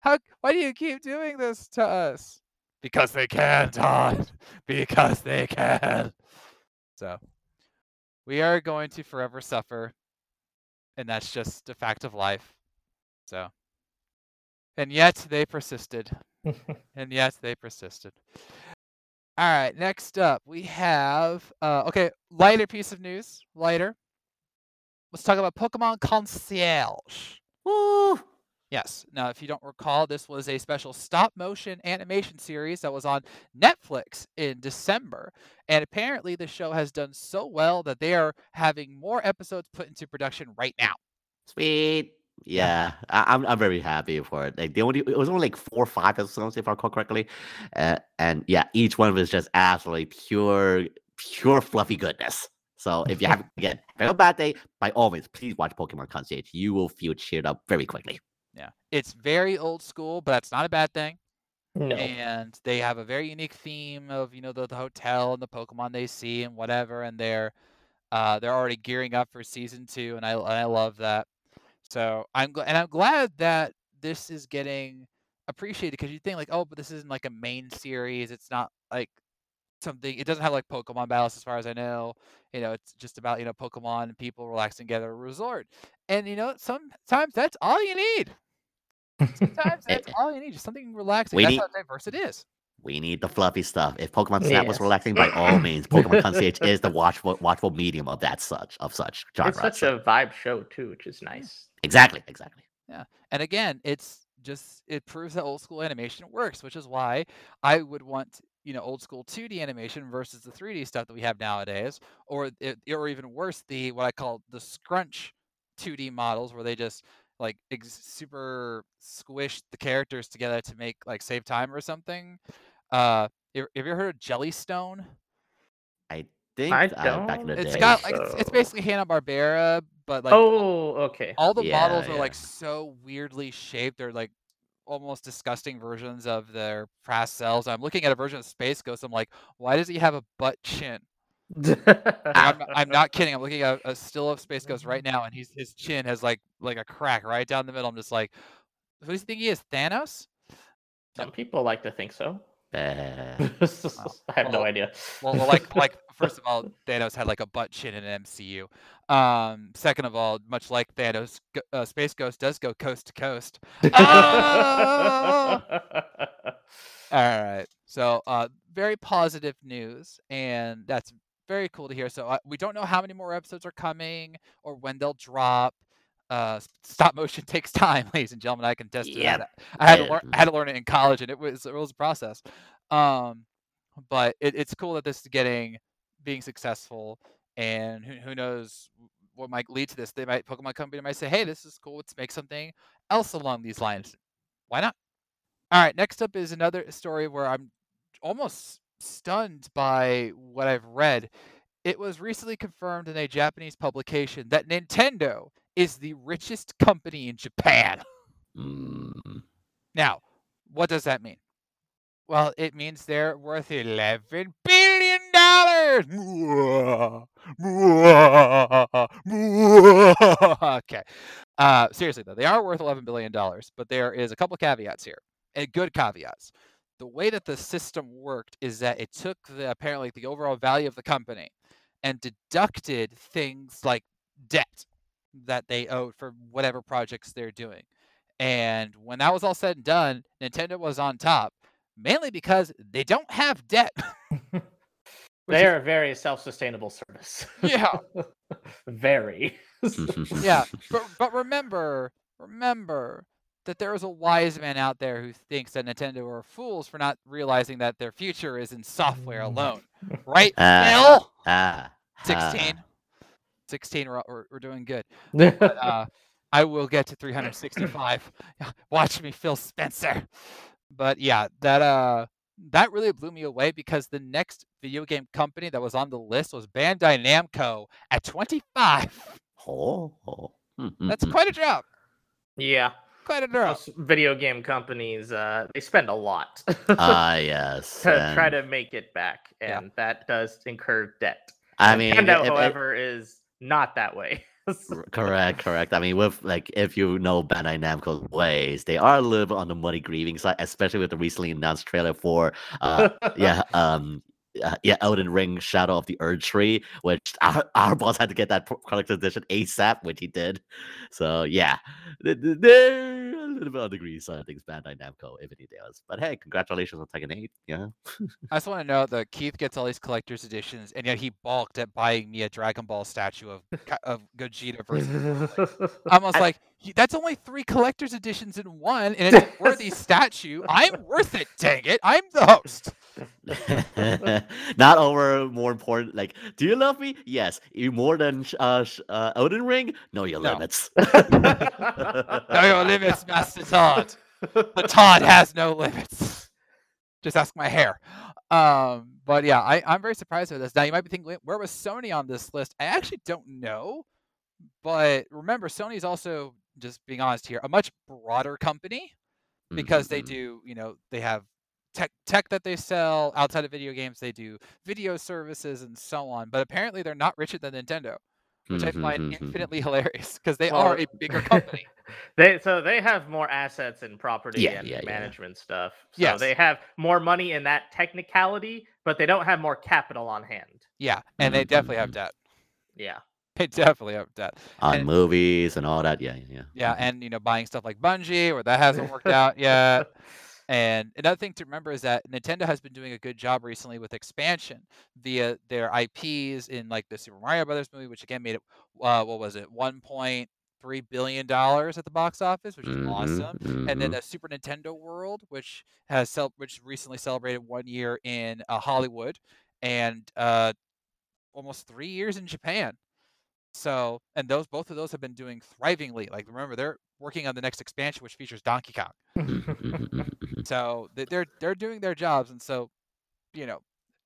How why do you keep doing this to us? Because they can, Todd. Because they can. So we are going to forever suffer. And that's just a fact of life. So and yet they persisted. And yet they persisted. All right, next up we have uh okay, lighter piece of news. Lighter. Let's talk about Pokemon Concierge. Woo! Yes. Now, if you don't recall, this was a special stop motion animation series that was on Netflix in December. And apparently, the show has done so well that they are having more episodes put into production right now. Sweet. Yeah, I, I'm I'm very happy for it. Like the only it was only like four or five episodes if I recall correctly, uh, and yeah, each one was just absolutely pure, pure fluffy goodness. So if you have again have a bad day, by all means, please watch Pokemon Concierge. You will feel cheered up very quickly. Yeah. It's very old school, but that's not a bad thing. no. and they have a very unique theme of you know the, the hotel and the Pokemon they see and whatever, and they're uh, they're already gearing up for season two, and I and I love that. So I'm gl- and I'm glad that this is getting appreciated because you think like oh, but this isn't like a main series. It's not like something. It doesn't have like Pokemon battles as far as I know. You know, it's just about you know Pokemon and people relaxing together at a resort. And you know, sometimes that's all you need. Sometimes that's all you need, just something relaxing. We That's need- how diverse it is. We need the fluffy stuff. If Pokemon Snap was relaxing, by all means, Pokemon Concierge is the watchful watchful medium of that such of such genre. it's such so- a vibe show too, which is nice. exactly, exactly. Yeah, and again, it's just it proves that old school animation works, which is why I would want you know old school 2D animation versus the 3D stuff that we have nowadays, or it, or even worse, the what I call the scrunch 2D models, where they just like ex- super squish the characters together to make like save time or something. Uh, have have you ever heard of Jellystone? I think I uh, back in the don't It's day. got like it's, it's basically Hanna Barbera, but like oh, okay. all the Yeah, models are like so weirdly shaped. They're like almost disgusting versions of their past selves. I'm looking at a version of Space Ghost. I'm like, why does he have a butt chin? Like, I'm, not- I'm not kidding. I'm looking at a still of Space Ghost right now, and he's his chin has like like a crack right down the middle. I'm just like, who does he think he is? Thanos? Some people like to think so. I have no idea. Well, well, like, like first of all, Thanos had like a butt chin in an MCU. Um, second of all, much like Thanos, uh, Space Ghost does go coast to coast. Ah! All right. So, uh, very positive news, and that's very cool to hear. So, uh, we don't know how many more episodes are coming or when they'll drop. Uh, stop motion takes time, ladies and gentlemen. I can test Yep. that. I had to learn. I had to learn it in college, and it was it was a process. Um, but it, it's cool that this is getting being successful, and who, who knows what might lead to this. They might Pokemon Company might say, "Hey, this is cool. Let's make something else along these lines." Why not? All right, next up is another story where I'm almost stunned by what I've read. It was recently confirmed in a Japanese publication that Nintendo is the richest company in Japan. mm, Now, what does that mean? Well, it means they're worth eleven billion dollars. Okay. Uh, seriously though, they are worth eleven billion dollars, but there is a couple caveats here, and good caveats. The way that the system worked is that it took the apparently the overall value of the company and deducted things like debt that they owed for whatever projects they're doing. And when that was all said and done, Nintendo was on top, mainly because they don't have debt. They are a very self-sustainable service. Yeah. very. yeah, but but remember, remember that there is a wise man out there who thinks that Nintendo are fools for not realizing that their future is in software alone, right? Ah. Phil, ah, 16, 16, we're, we're, we're doing good. But, uh, I will get to 365. Watch me, Phil Spencer. But yeah, that uh, that really blew me away because the next video game company that was on the list was Bandai Namco at 25. oh, oh, mm, mm, That's mm. quite a drop. yeah. Quite. Most video game companies, uh, they spend a lot Ah, yes. to try to make it back, Yeah. and that does incur debt. I mean, Nintendo, if- if- however, is not that way. Correct, correct. I mean, with like, if you know Bandai Namco's ways, they are a little bit on the money grieving side, especially with the recently announced trailer for, uh, yeah, um, uh, yeah, Elden Ring: Shadow of the Erdtree, which our, our boss had to get that collector's edition ASAP, which he did. So yeah, a little bit on the greedy side of things, Bandai Namco, if anything else. But hey, congratulations on Tekken 8. Yeah, I just want to note that Keith gets all these collector's editions, and yet he balked at buying me a Dragon Ball statue of of Gogeta versus. I was I- like, "Y- that's only three collector's editions in one, and it's a worthy statue. I'm worth it, dang it! I'm the host. not over more important. Like, do you love me? Yes. You more than uh, uh, Elden Ring? Know your Know. limits. No your limits, Master Todd. The Todd has no limits. Just ask my hair. Um, but yeah, I, I'm very surprised with this. Now you might be thinking, where was Sony on this list? I actually don't know. But remember, Sony's also, just being honest here, a much broader company because they Mhm. do, you know, they have tech tech that they sell outside of video games. They do video services and so on. But apparently, they're not richer than Nintendo, which I find infinitely hilarious because they Well, are a bigger company. they so they have more assets and property Yeah, and yeah, yeah. management stuff. So Yes. they have more money in that technicality, but they don't have more capital on hand. Yeah, and they definitely have debt. Yeah. They definitely have debt. on and- movies and all that. Yeah, yeah, yeah. Yeah, Mhm. and you know, buying stuff like Bungie, or that hasn't worked out yet. And another thing to remember is that Nintendo has been doing a good job recently with expansion via their IPs in like the Super Mario Brothers movie, which again made it uh, what was it, 1.3 billion dollars at the box office, which is Mhm, awesome. And then mhm. the Super Nintendo World, which has cel- which recently celebrated one year in uh, Hollywood and uh, almost three years in Japan. So, and those both of those have been doing thrivingly. Like, remember, they're working on the next expansion, which features Donkey Kong. So they- they're they're doing their jobs, and so, you know,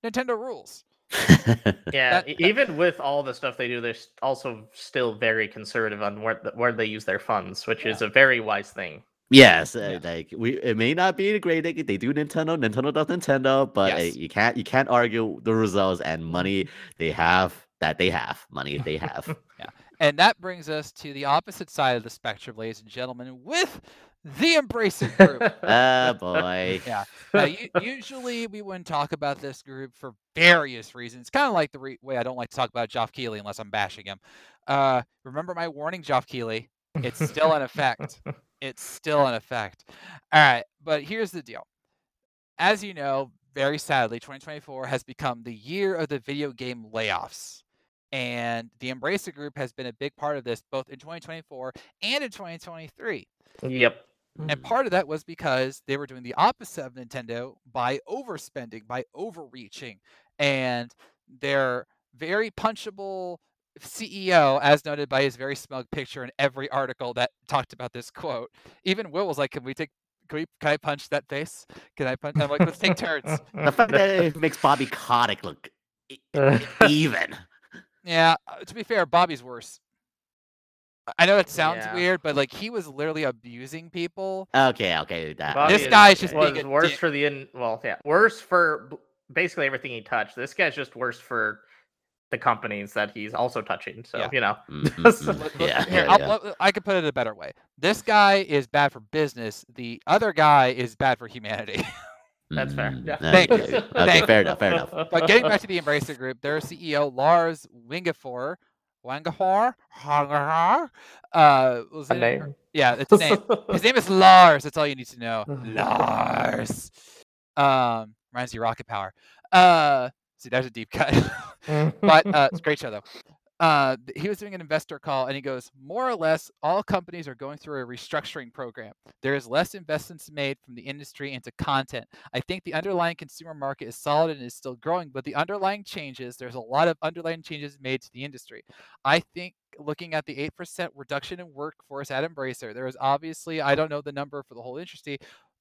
Nintendo rules. Yeah, That- that- even with all the stuff they do, they're also still very conservative on where th- where they use their funds, which is a very wise thing. yes, uh, Yeah. like we, it may not be a great. They, they do Nintendo, Nintendo does Nintendo, but uh, you can't you can't argue the results and money they have that they have money they have. Yeah. And that brings us to the opposite side of the spectrum, ladies and gentlemen, with the Embracer Group. Oh boy. Yeah. Now, usually we wouldn't talk about this group for various reasons. Kind of like the re- way I don't like to talk about Geoff Keighley unless I'm bashing him. Uh, remember my warning, Geoff Keighley? It's still in effect. It's still in effect. All right, but here's the deal. As you know, very sadly, 2024 has become the year of the video game layoffs. And the Embracer Group has been a big part of this both in 2024 and in 2023. Yep. And mm. part of that was because they were doing the opposite of Nintendo by overspending, by overreaching. And their very punchable CEO, as noted by his very smug picture in every article that talked about this quote, even Will was like, Can we take can we can I punch that face? Can I punch I'm like, let's take turns. The fact that it makes Bobby Kotick look e- even. Yeah, uh, to be fair, Bobby's worse. I- I know it sounds Yeah. weird, but like he was literally abusing people. Okay, okay, that. Bobby This is- guy's just was being a worse dick. for the in well, yeah, worse for b- basically everything he touched. This guy's just worse for the companies that he's also touching. So Yeah. you know, Mm, mm, mm. Let- let- Yeah, here, yeah, I'll- yeah. let- I could put it a better way. This guy is bad for business. The other guy is bad for humanity. that's fair. Mm, Yeah. Thank you. Okay, okay, Thank fair enough, fair enough. but getting back to the Embracer Group, their CEO Lars Wingefor, Wangafor, Wangafor, uh, was A in- name. Yeah, it's a name. His name is Lars. That's all you need to know. Lars. Um, reminds you of Rocket Power. Uh, see, there's a deep cut. but uh, it's a great show though. Uh, he was doing an investor call and he goes, more or less, all companies are going through a restructuring program. There is less investments made from the industry into content. I think the underlying consumer market is solid and is still growing, but the underlying changes, there's a lot of underlying changes made to the industry. I think looking at the 8% reduction in workforce at Embracer, there is obviously, I don't know the number for the whole industry,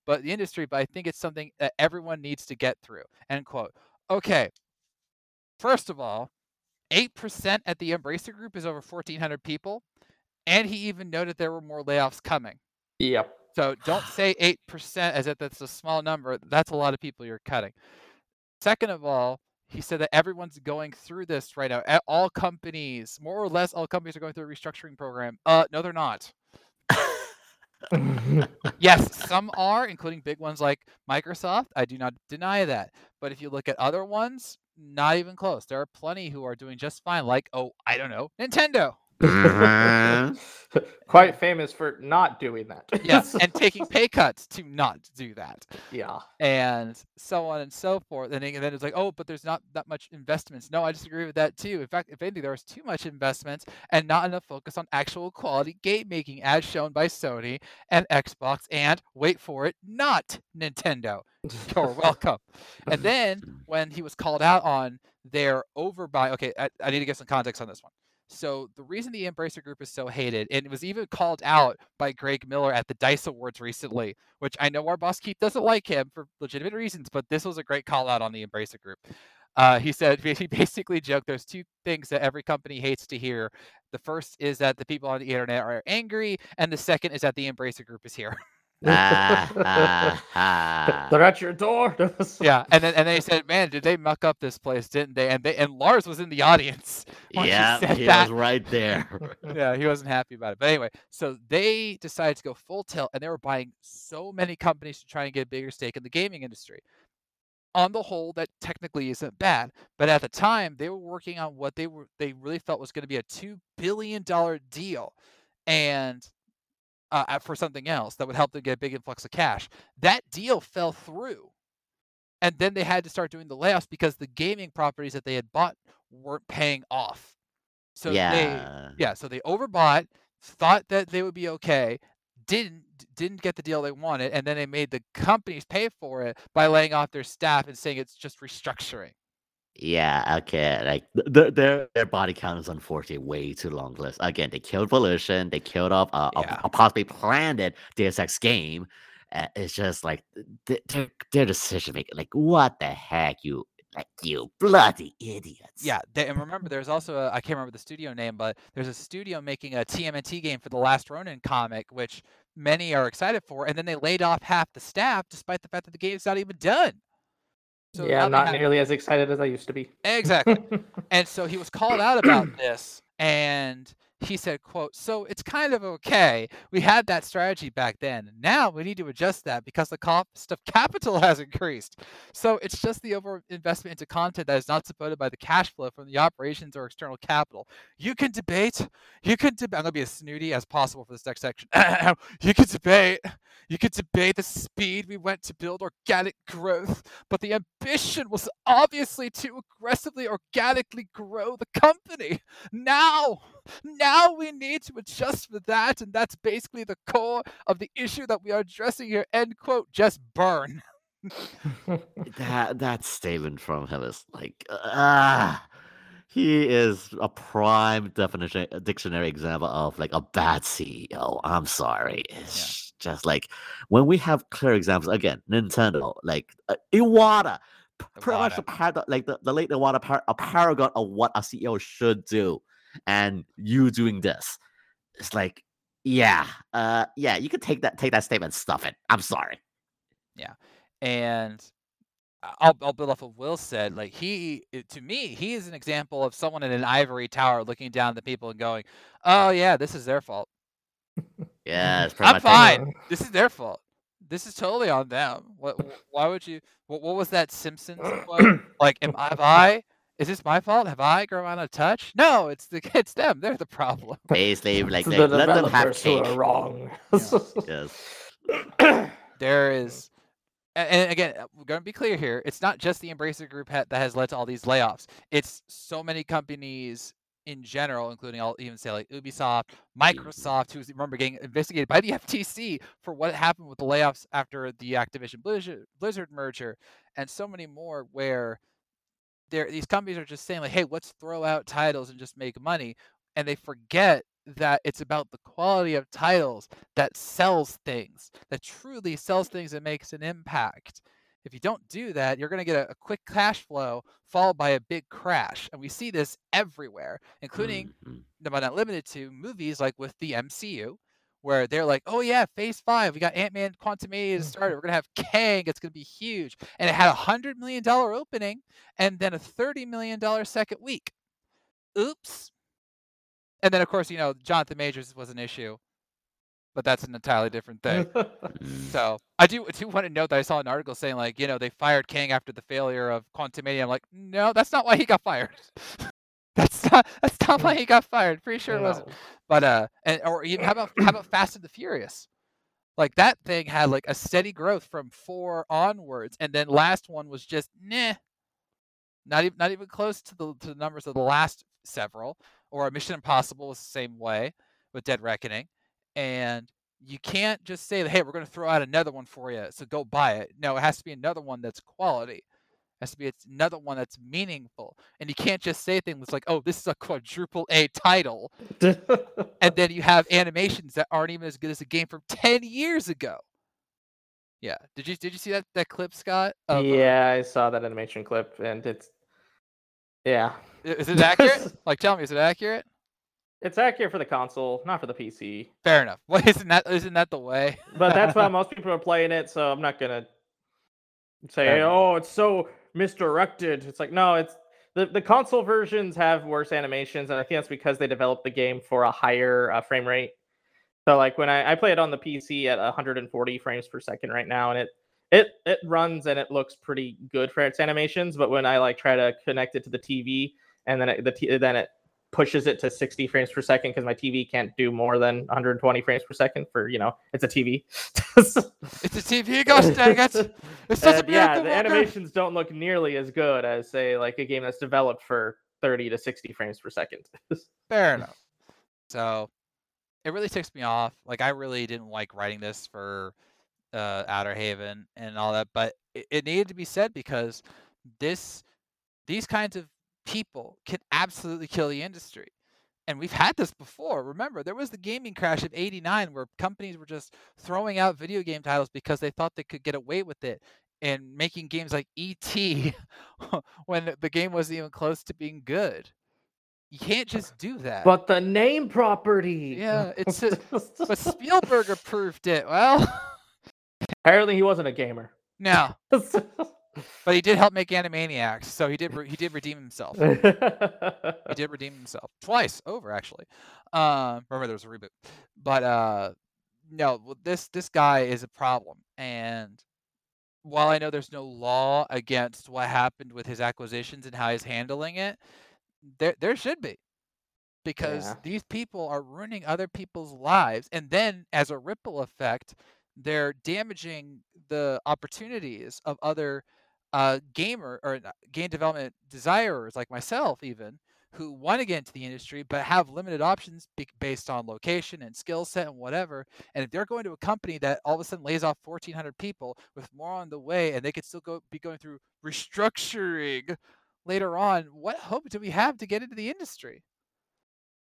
but the industry, but I think it's something that everyone needs to get through. End quote. Okay. First of all, 8% at the Embracer Group is over 1,400 people. And he even noted there were more layoffs coming. Yep. So don't say 8% as if that's a small number. That's a lot of people you're cutting. Second of all, he said that everyone's going through this right now. All companies, more or less, all companies are going through a restructuring program. Uh, no, they're not. Yes, some are, including big ones like Microsoft. I do not deny that. But if you look at other ones, not even close. There are plenty who are doing just fine, like, oh, I don't know, Nintendo. Mhm. Quite famous for not doing that. Yes, and taking pay cuts to not do that. yeah. and so on and so forth. And then, and then it's like, oh, but there's not that much investments. No, I disagree with that too. In fact, if anything, there was too much investments and not enough focus on actual quality game making, as shown by Sony and Xbox, and wait for it, not Nintendo. You're welcome. And then when he was called out on their overbuy, okay, I, I need to get some context on this one. So the reason the Embracer Group is so hated, and it was even called out by Greg Miller at the Dice Awards recently, which I know our boss Keith doesn't like him for legitimate reasons, but this was a great call out on the Embracer Group. Uh, he said he basically joked there's two things that every company hates to hear. The first is that the people on the internet are angry, and the second is that the Embracer Group is here. Ah, ah, ah. They're at your door. yeah, and then and they said, "Man, did they muck up this place, didn't they?" And they and Lars was in the audience. when he Yeah, said he that. was right there. yeah, he wasn't happy about it. But anyway, so they decided to go full tilt and they were buying so many companies to try and get a bigger stake in the gaming industry. On the whole, that technically isn't bad. But at the time, they were working on what they were they really felt was going to be a two billion dollar deal. And uh, for something else that would help them get a big influx of cash. That deal fell through. And then they had to start doing the layoffs because the gaming properties that they had bought weren't paying off. So they yeah. yeah, so they overbought, thought that they would be okay, didn't didn't get the deal they wanted, and then they made the companies pay for it by laying off their staff and saying it's just restructuring. Yeah, okay. Like th- th- their their body count is unfortunately way too long list. Again, they killed Volition, they killed off a, a- Yeah. a possibly planned Deus Ex game. Uh, it's just like th- their their decision making. Like, what the heck, you like you bloody idiots. Yeah, they, and remember, there's also a, I can't remember the studio name, but there's a studio making a TMNT game for the Last Ronin comic, which many are excited for, and then they laid off half the staff, despite the fact that the game's not even done. So yeah, I'm not nearly as excited as I used to be. exactly. And so he was called out about this, and he said, quote, so it's kind of okay. We had that strategy back then. Now we need to adjust that because the cost of capital has increased. So it's just the over investment into content that is not supported by the cash flow from the operations or external capital. You can debate, you can debate, I'm gonna be as snooty as possible for this next section. you can debate, you could debate the speed we went to build organic growth, but the ambition was obviously to aggressively organically grow the company. Now, now we need to adjust for that, and that's basically the core of the issue that we are addressing here. End quote. Just burn. that that statement from him is like ah he is a prime definition dictionary example of like a bad ceo i'm sorry it's just like when we have clear examples again nintendo like uh, iwata pretty much the par- like the, the late iwata par- a paragon of what a ceo should do and you doing this it's like yeah uh yeah you could take that take that statement stuff it i'm sorry Yeah, and I'll, I'll build off of Will said. Like he, to me, he is an example of someone in an ivory tower looking down at the people and going, "Oh yeah, this is their fault. yeah it's pretty I'm fine. This is their fault. This is totally on them. What? Why would you? What, what was that Simpsons? Like, am I? Have I? Is this my fault? Have I grown out of touch? No, it's the it's them. They're the problem. basically like, It's like the let them have developers who cake are wrong. yes There is, and again, uh, we're going to be clear here. It's not just the Embracer Group ha- that has led to all these layoffs. It's so many companies in general, including I'll even say like Ubisoft, Microsoft, who's remember getting investigated by the FTC for what happened with the layoffs after the Activision Blizzard, Blizzard merger, and so many more where there these companies are just saying like, hey, let's throw out titles and just make money, and they forget that it's about the quality of titles that sells things, that truly sells things and makes an impact. If you don't do that, you're going to get a, a quick cash flow followed by a big crash. And we see this everywhere, including, Mhm. but not limited to, movies like with the MCU, where they're like, oh yeah, phase five, we got Ant Man Quantumania to mm-hmm. started. We're going to have Kang. It's going to be huge. And it had a $100 million opening and then a thirty million dollar second week. Oops. And then, of course, you know, Jonathan Majors was an issue, but that's an entirely different thing. So I do do want to note that I saw an article saying like, you know, they fired Kang after the failure of Quantumania. I'm like, no, that's not why he got fired. that's not that's not why he got fired. Pretty sure it wasn't. But uh, and or even how about how about Fast and the Furious? Like that thing had like a steady growth from four onwards, and then last one was just nah, not even not even close to the to the numbers of the last several. Or Mission Impossible was the same way with Dead Reckoning, and you can't just say, "Hey, we're going to throw out another one for you, so go buy it." No, it has to be another one that's quality. Has to be it's another one that's meaningful, and you can't just say things like, "Oh, this is a quadruple A title," and then you have animations that aren't even as good as a game from ten years ago. Yeah, did you did you see that that clip, Scott? of, uh, yeah, I saw that animation clip, and it's yeah, is it accurate? like, tell me, is it accurate? it's accurate for the console, not for the PC. Fair enough. Well, isn't that isn't that the way? But that's why most people are playing it, so I'm not gonna say, Fair enough. "Oh, it's so misdirected." It's like, no, it's the the console versions have worse animations, and I think that's because they developed the game for a higher uh, frame rate. So, like when I, I play it on the PC at 140 frames per second right now, and it it it runs and it looks pretty good for its animations. But when I like try to connect it to the TV, and then it, the t- then it pushes it to 60 frames per second because my TV can't do more than 120 frames per second for you know it's a TV. It's a TV, gosh dang it! It's such a yeah, the animations don't look nearly as good as say like a game that's developed for 30 to 60 frames per second. Fair enough. So it really ticks me off. Like I really didn't like writing this for uh, Outer Haven and all that, but it, it needed to be said because this, these kinds of people can absolutely kill the industry. And we've had this before. Remember, there was the gaming crash of 89 where companies were just throwing out video game titles because they thought they could get away with it and making games like ET when the game wasn't even close to being good. You can't just do that. but the name property. Yeah, it's a- but Spielberg approved it. Well, apparently he wasn't a gamer. no, but he did help make Animaniacs, so he did re- he did redeem himself. he did redeem himself twice over actually. Um, remember there was a reboot, but uh, no, this this guy is a problem, and while I know there's no law against what happened with his acquisitions and how he's handling it, there there should be. Because Yeah. these people are ruining other people's lives and then as a ripple effect, they're damaging the opportunities of other uh, gamer or uh, game development desirers like myself even who want to get into the industry but have limited options be- based on location and skill set and whatever and if they're going to a company that all of a sudden lays off 1400 people with more on the way and they could still go be going through restructuring later on what hope do we have to get into the industry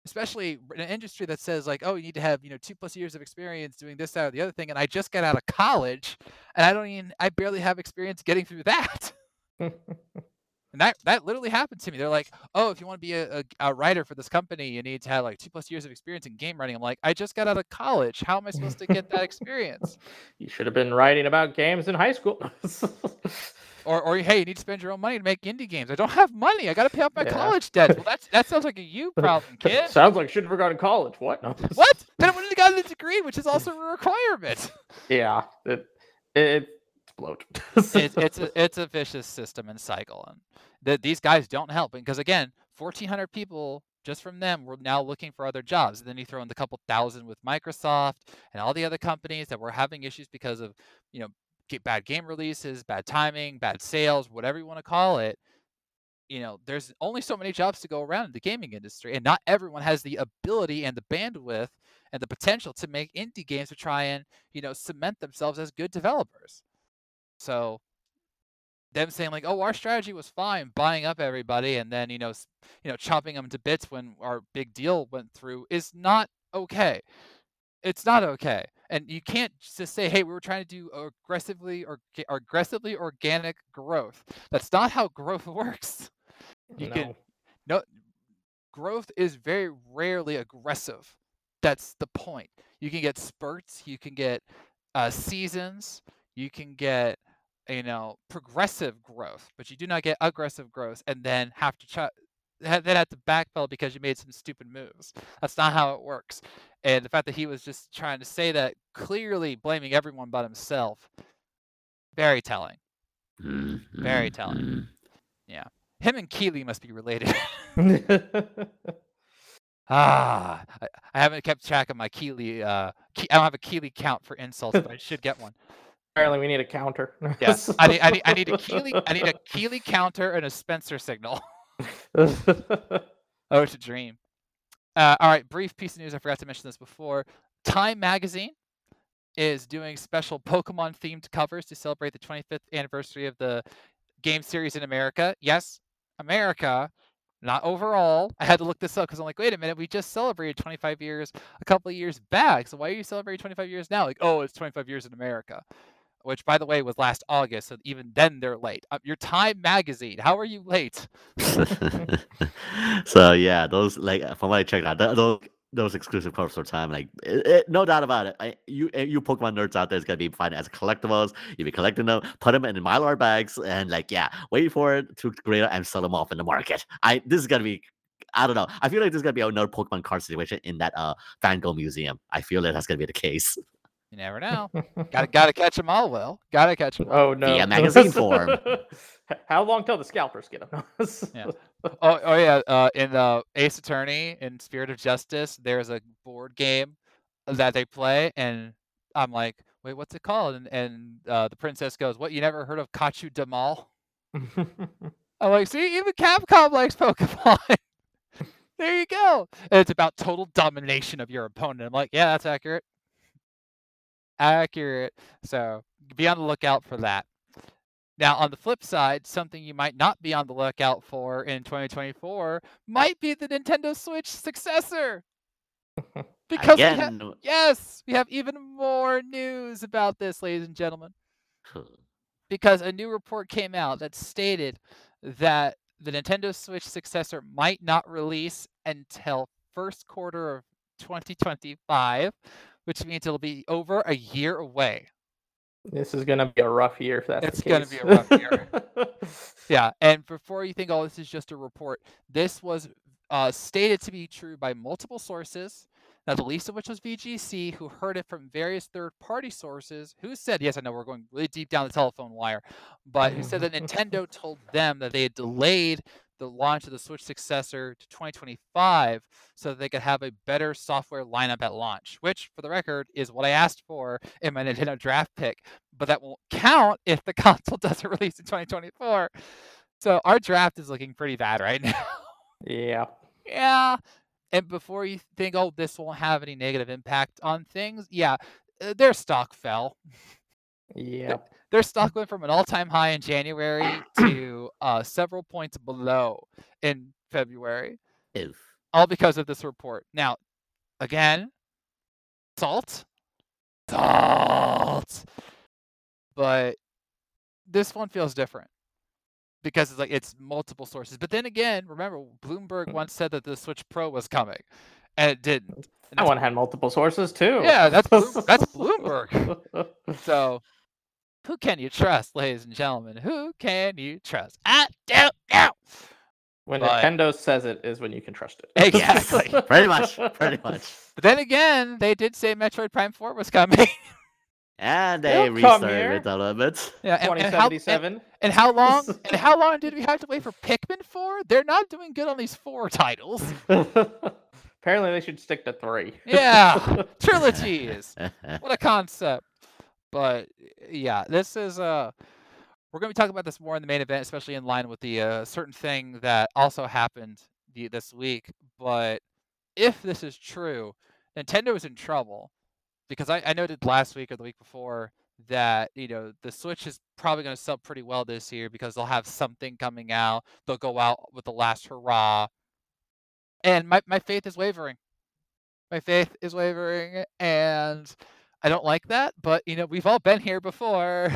especially in an industry that says like oh you need to have you know two plus years of experience doing this that or the other thing and i just got out of college and i don't even i barely have experience getting through that. And that that literally happened to me. They're like oh if you want to be a, a, a writer for this company you need to have like two plus years of experience in game writing. I'm like i just got out of college. How am i supposed to get that experience? You should have been writing about games in high school. or or hey you need to spend your own money to make indie games i don't have money i gotta pay off my Yeah. college debt well that's that sounds like a you problem kid Sounds like should have gone to college. What? No. what then i wouldn't have gotten a degree which is also a requirement Yeah. It, it, it's bloat. it's it's a, it's a vicious system and cycle, and that these guys don't help. Because again, fourteen hundred people just from them were now looking for other jobs. And then you throw in the couple thousand with Microsoft and all the other companies that were having issues because of you know get bad game releases, bad timing, bad sales, whatever you want to call it. You know, there's only so many jobs to go around in the gaming industry, and not everyone has the ability and the bandwidth and the potential to make indie games to try and you know cement themselves as good developers. So them saying like, "Oh, our strategy was fine, buying up everybody, and then you know, you know, chopping them to bits when our big deal went through is not okay. It's not okay, and you can't just say, "Hey, we were trying to do aggressively or aggressively organic growth." That's not how growth works. You no. can no growth is very rarely aggressive. That's the point. You can get spurts, you can get uh, seasons, you can get you know progressive growth, but you do not get aggressive growth and then have to try then had to backpedal because you made some stupid moves. That's not how it works. And the fact that he was just trying to say that clearly blaming everyone but himself, very telling. Very telling. Yeah. Him and Keighley must be related. Ah, I, I haven't kept track of my Keighley. Uh, Ke- I don't have a Keighley count for insults, but I should get one. Apparently, we need a counter. yes, I need, I need, I need a Keighley, I need a Keighley counter and a Spencer signal. Oh, it's a dream. Uh, all right, brief piece of news. I forgot to mention this before. Time Magazine is doing special Pokemon themed covers to celebrate the 25th anniversary of the game series in America. Yes, America, not overall. I had to look this up because I'm like, wait a minute, we just celebrated 25 years a couple of years back. So why are you celebrating 25 years now? Like, oh, it's 25 years in America, which by the way was last August. So even then they're late. Uh, your Time Magazine, how are you late? so yeah, those like from what I checked out, th- those those exclusive covers for time, like it, it- no doubt about it. I, you eh, you Pokemon nerds out there is gonna be finding as collectibles. You'll be collecting them, put them in mylar bags, and like yeah, wait for it to grade and sell them off in the market. I this is gonna be. I don't know. I feel like there's gonna be another Pokemon card situation in that uh Van Gogh museum. I feel that that's gonna be the case. You never know. gotta gotta catch them all. Will gotta catch them. oh no! Via magazine form. How long till the scalpers get them? Yeah. Oh, oh yeah. Uh, in uh, Ace Attorney in Spirit of Justice, there's a board game that they play, and I'm like, wait, what's it called? And and uh, the princess goes, what? You never heard of Kachu Damal? I'm like, see, even Capcom likes Pokemon. there you go. And it's about total domination of your opponent. I'm like, yeah, that's accurate. Accurate. So be on the lookout for that. Now, on the flip side, something you might not be on the lookout for in 2024 might be the Nintendo Switch successor. Because we ha- yes, we have even more news about this, ladies and gentlemen because a new report came out that stated that the Nintendo Switch successor might not release until first quarter of 2025, which means it'll be over a year away. This is gonna be a rough year if that's It's gonna be a rough year. Yeah, and before you think, oh, this is just a report, this was uh, stated to be true by multiple sources. Now, the least of which was VGC, who heard it from various third-party sources, who said, yes, I know we're going really deep down the telephone wire, but who said that Nintendo told them that they had delayed the launch of the Switch successor to 2025 so that they could have a better software lineup at launch, which, for the record, is what I asked for in my Nintendo draft pick. But that won't count if the console doesn't release in 2024. So our draft is looking pretty bad right now. yeah. yeah. And before you think, oh, this won't have any negative impact on things, yeah, uh, their stock fell. Yeah. Their stock went from an all-time high in January to uh, several points below in February, If all because of this report. Now, again, salt, salt, but this one feels different because it's like it's multiple sources. But then again, remember Bloomberg once said that the Switch Pro was coming, and it didn't. And That one had multiple sources too. Yeah, that's Bloom- that's Bloomberg. So, who can you trust, ladies and gentlemen? Who can you trust? I don't know. when But- Nintendo says it is when you can trust it. Exactly. pretty much, pretty much. But then again, they did say Metroid Prime 4 was coming. And they They'll restarted here. with a little bit. yeah, and, and how, and, and how long? and how long did we have to wait for Pikmin 4? They're not doing good on these four titles. Apparently, they should stick to three. Yeah, trilogies. What a concept. But yeah, this is uh we're going to be talking about this more in the main event, especially in line with the uh, certain thing that also happened the, this week. But if this is true, Nintendo is in trouble because I, I noted last week or the week before that you know the Switch is probably going to sell pretty well this year because they'll have something coming out. They'll go out with the last hurrah, and my my faith is wavering. My faith is wavering, and I don't like that. But you know we've all been here before.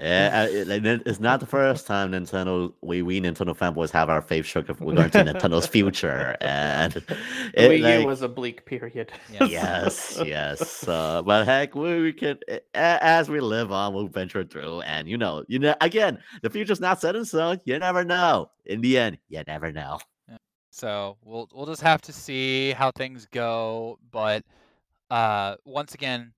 Yeah, uh, it- and it- it's not the first time Nintendo we we Nintendo fanboys have our faith shook if we're going to Nintendo's future, and it, Wii U was a bleak period. Yes. yes, yes. Uh, but heck, we, we can a- a- as we live on, we'll venture through, and you know, you know, again, the future's not set in stone. You never know. In the end, you never know. So we'll we'll just have to see how things go. But uh, once again,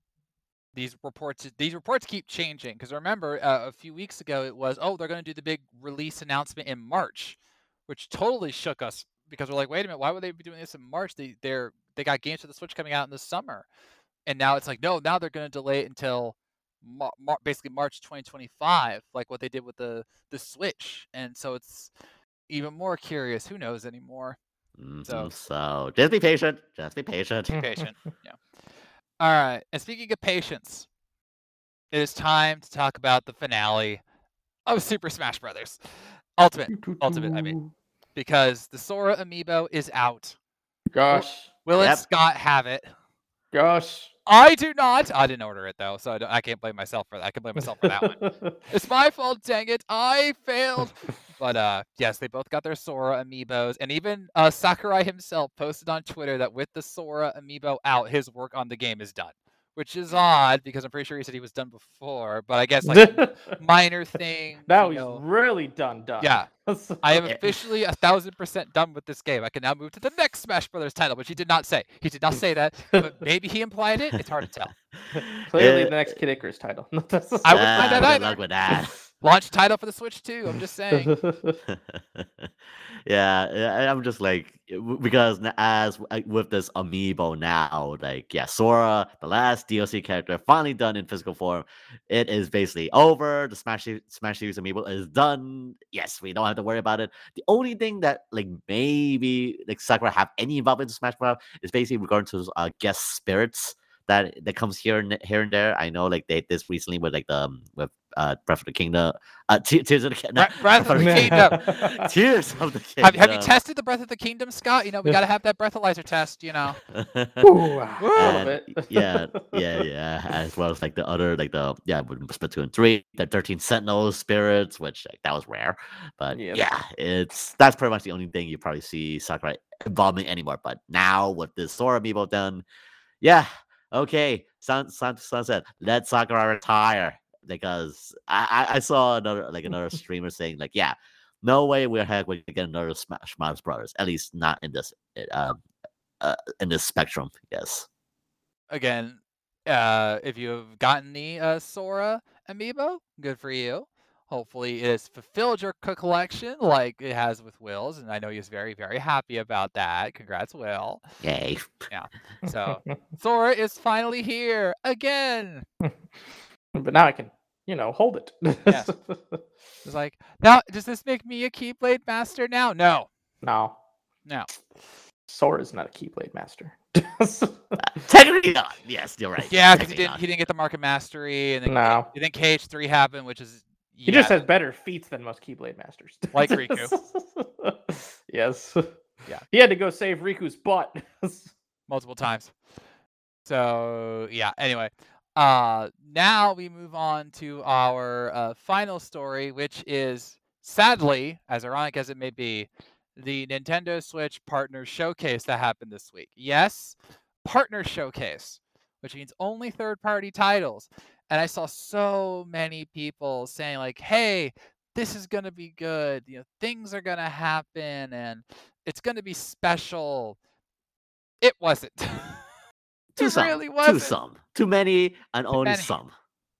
these reports these reports keep changing because remember uh, a few weeks ago it was oh they're going to do the big release announcement in March, which totally shook us because we're like wait a minute why would they be doing this in March? They they're they got games for the Switch coming out in the summer, and now it's like no now they're going to delay it until Mar- Mar- basically March 2025 like what they did with the the Switch, and so it's even more curious. Who knows anymore? Mhm, So- So just be patient. Just be patient. Be patient. yeah. All right. And speaking of patience, it is time to talk about the finale of Super Smash Brothers Ultimate, Ultimate, I mean. because the Sora amiibo is out. Gosh, Will Yep. it Scott have it? gosh. I do not. I didn't order it though, so I, don't- I can't blame myself for that. I can blame myself for that one. It's my fault, dang it. I failed. But uh yes, they both got their Sora amiibos. And even uh Sakurai himself posted on Twitter that with the Sora amiibo out, his work on the game is done. Which is odd because I'm pretty sure he said he was done before. But I guess like minor thing. now you he's know, really done. Done. Yeah. I am officially a thousand percent done with this game. I can now move to the next Smash Brothers title, which he did not say. He did not say that, but maybe he implied it. It's hard to tell. Clearly, Uh, the next Kid Icarus title. I would find Ah, that good either. luck with that. Launch title for the Switch too. I'm just saying. yeah, yeah, I'm just like because as with this amiibo now, like yeah, Sora, the last DLC character, finally done in physical form. It is basically over. The Smash Se- Smash Series amiibo is done. Yes, we don't have to worry about it. The only thing that like maybe like Sakurai have any involvement in Smash Bros. is basically regarding to uh, guest spirits that that comes here and here and there. I know like they did this recently with like the um, with uh Breath of the Kingdom, uh Te- Tears of the Kingdom. Bre- Breath of the Kingdom. Tears of the Kingdom. Have, have you tested the Breath of the Kingdom, Scott? You know, we got to have that breathalyzer test, you know. Ooh, And yeah, yeah, yeah. As well as like the other, like the yeah, with Splatoon three, the thirteen Sentinel spirits, which like, that was rare. But Yep. yeah, it's that's pretty much the only thing you probably see Sakurai involvement anymore. But now with this Sora amiibo done, yeah, okay, Sun, Sun, Sunset, let Sakurai retire because I, I, saw another like another streamer saying like, yeah, no way we're heck we get another Smash, Smash Brothers, at least not in this uh, uh in this spectrum. Yes. Again, uh, if you've gotten the uh, Sora amiibo, good for you. Hopefully, it has fulfilled your collection like it has with Will's, and I know he's very, very happy about that. Congrats, Will. Yay. Yeah. So Sora is finally here again. but now I can, you know, hold it. It's like now, does this make me a Keyblade master now? No, no. no. Sora is not a Keyblade master. Technically not. Yes, you're right. Yeah, because he didn't not. he didn't get the Mark of Mastery, and then no. and then KH3 happened, which is He just has better feats than most Keyblade masters. Like Riku. yes. Yeah. He had to go save Riku's butt. multiple times. So yeah. Anyway, uh, now we move on to our uh, final story, which is sadly, as ironic as it may be, the Nintendo Switch Partner Showcase that happened this week. Yes, Partner Showcase, which means only third-party titles. And I saw so many people saying like, "Hey, this is gonna be good. You know, things are gonna happen, and it's gonna be special." It wasn't. Too it some. really Too wasn't. some. Too many and only many. some.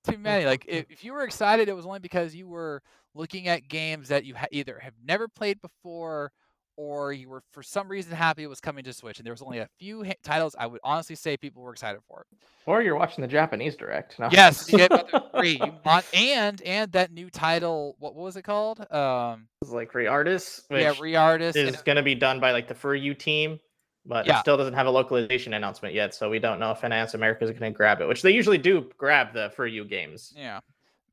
Too many. Like if, if you were excited, it was only because you were looking at games that you ha- either have never played before, or you were for some reason happy it was coming to Switch. And there was only a few ha- titles I would honestly say people were excited for. or you're watching the Japanese direct. No. Yes, you get Mother Three, you want, and and that new title. What, what was it called? Um, It's like Reynatis, which yeah, Reynatis. and is going to be done by like the FuRyu team, but Yeah. it still doesn't have a localization announcement yet, so we don't know if NIS America is going to grab it, which they usually do grab the FuRyu games. Yeah.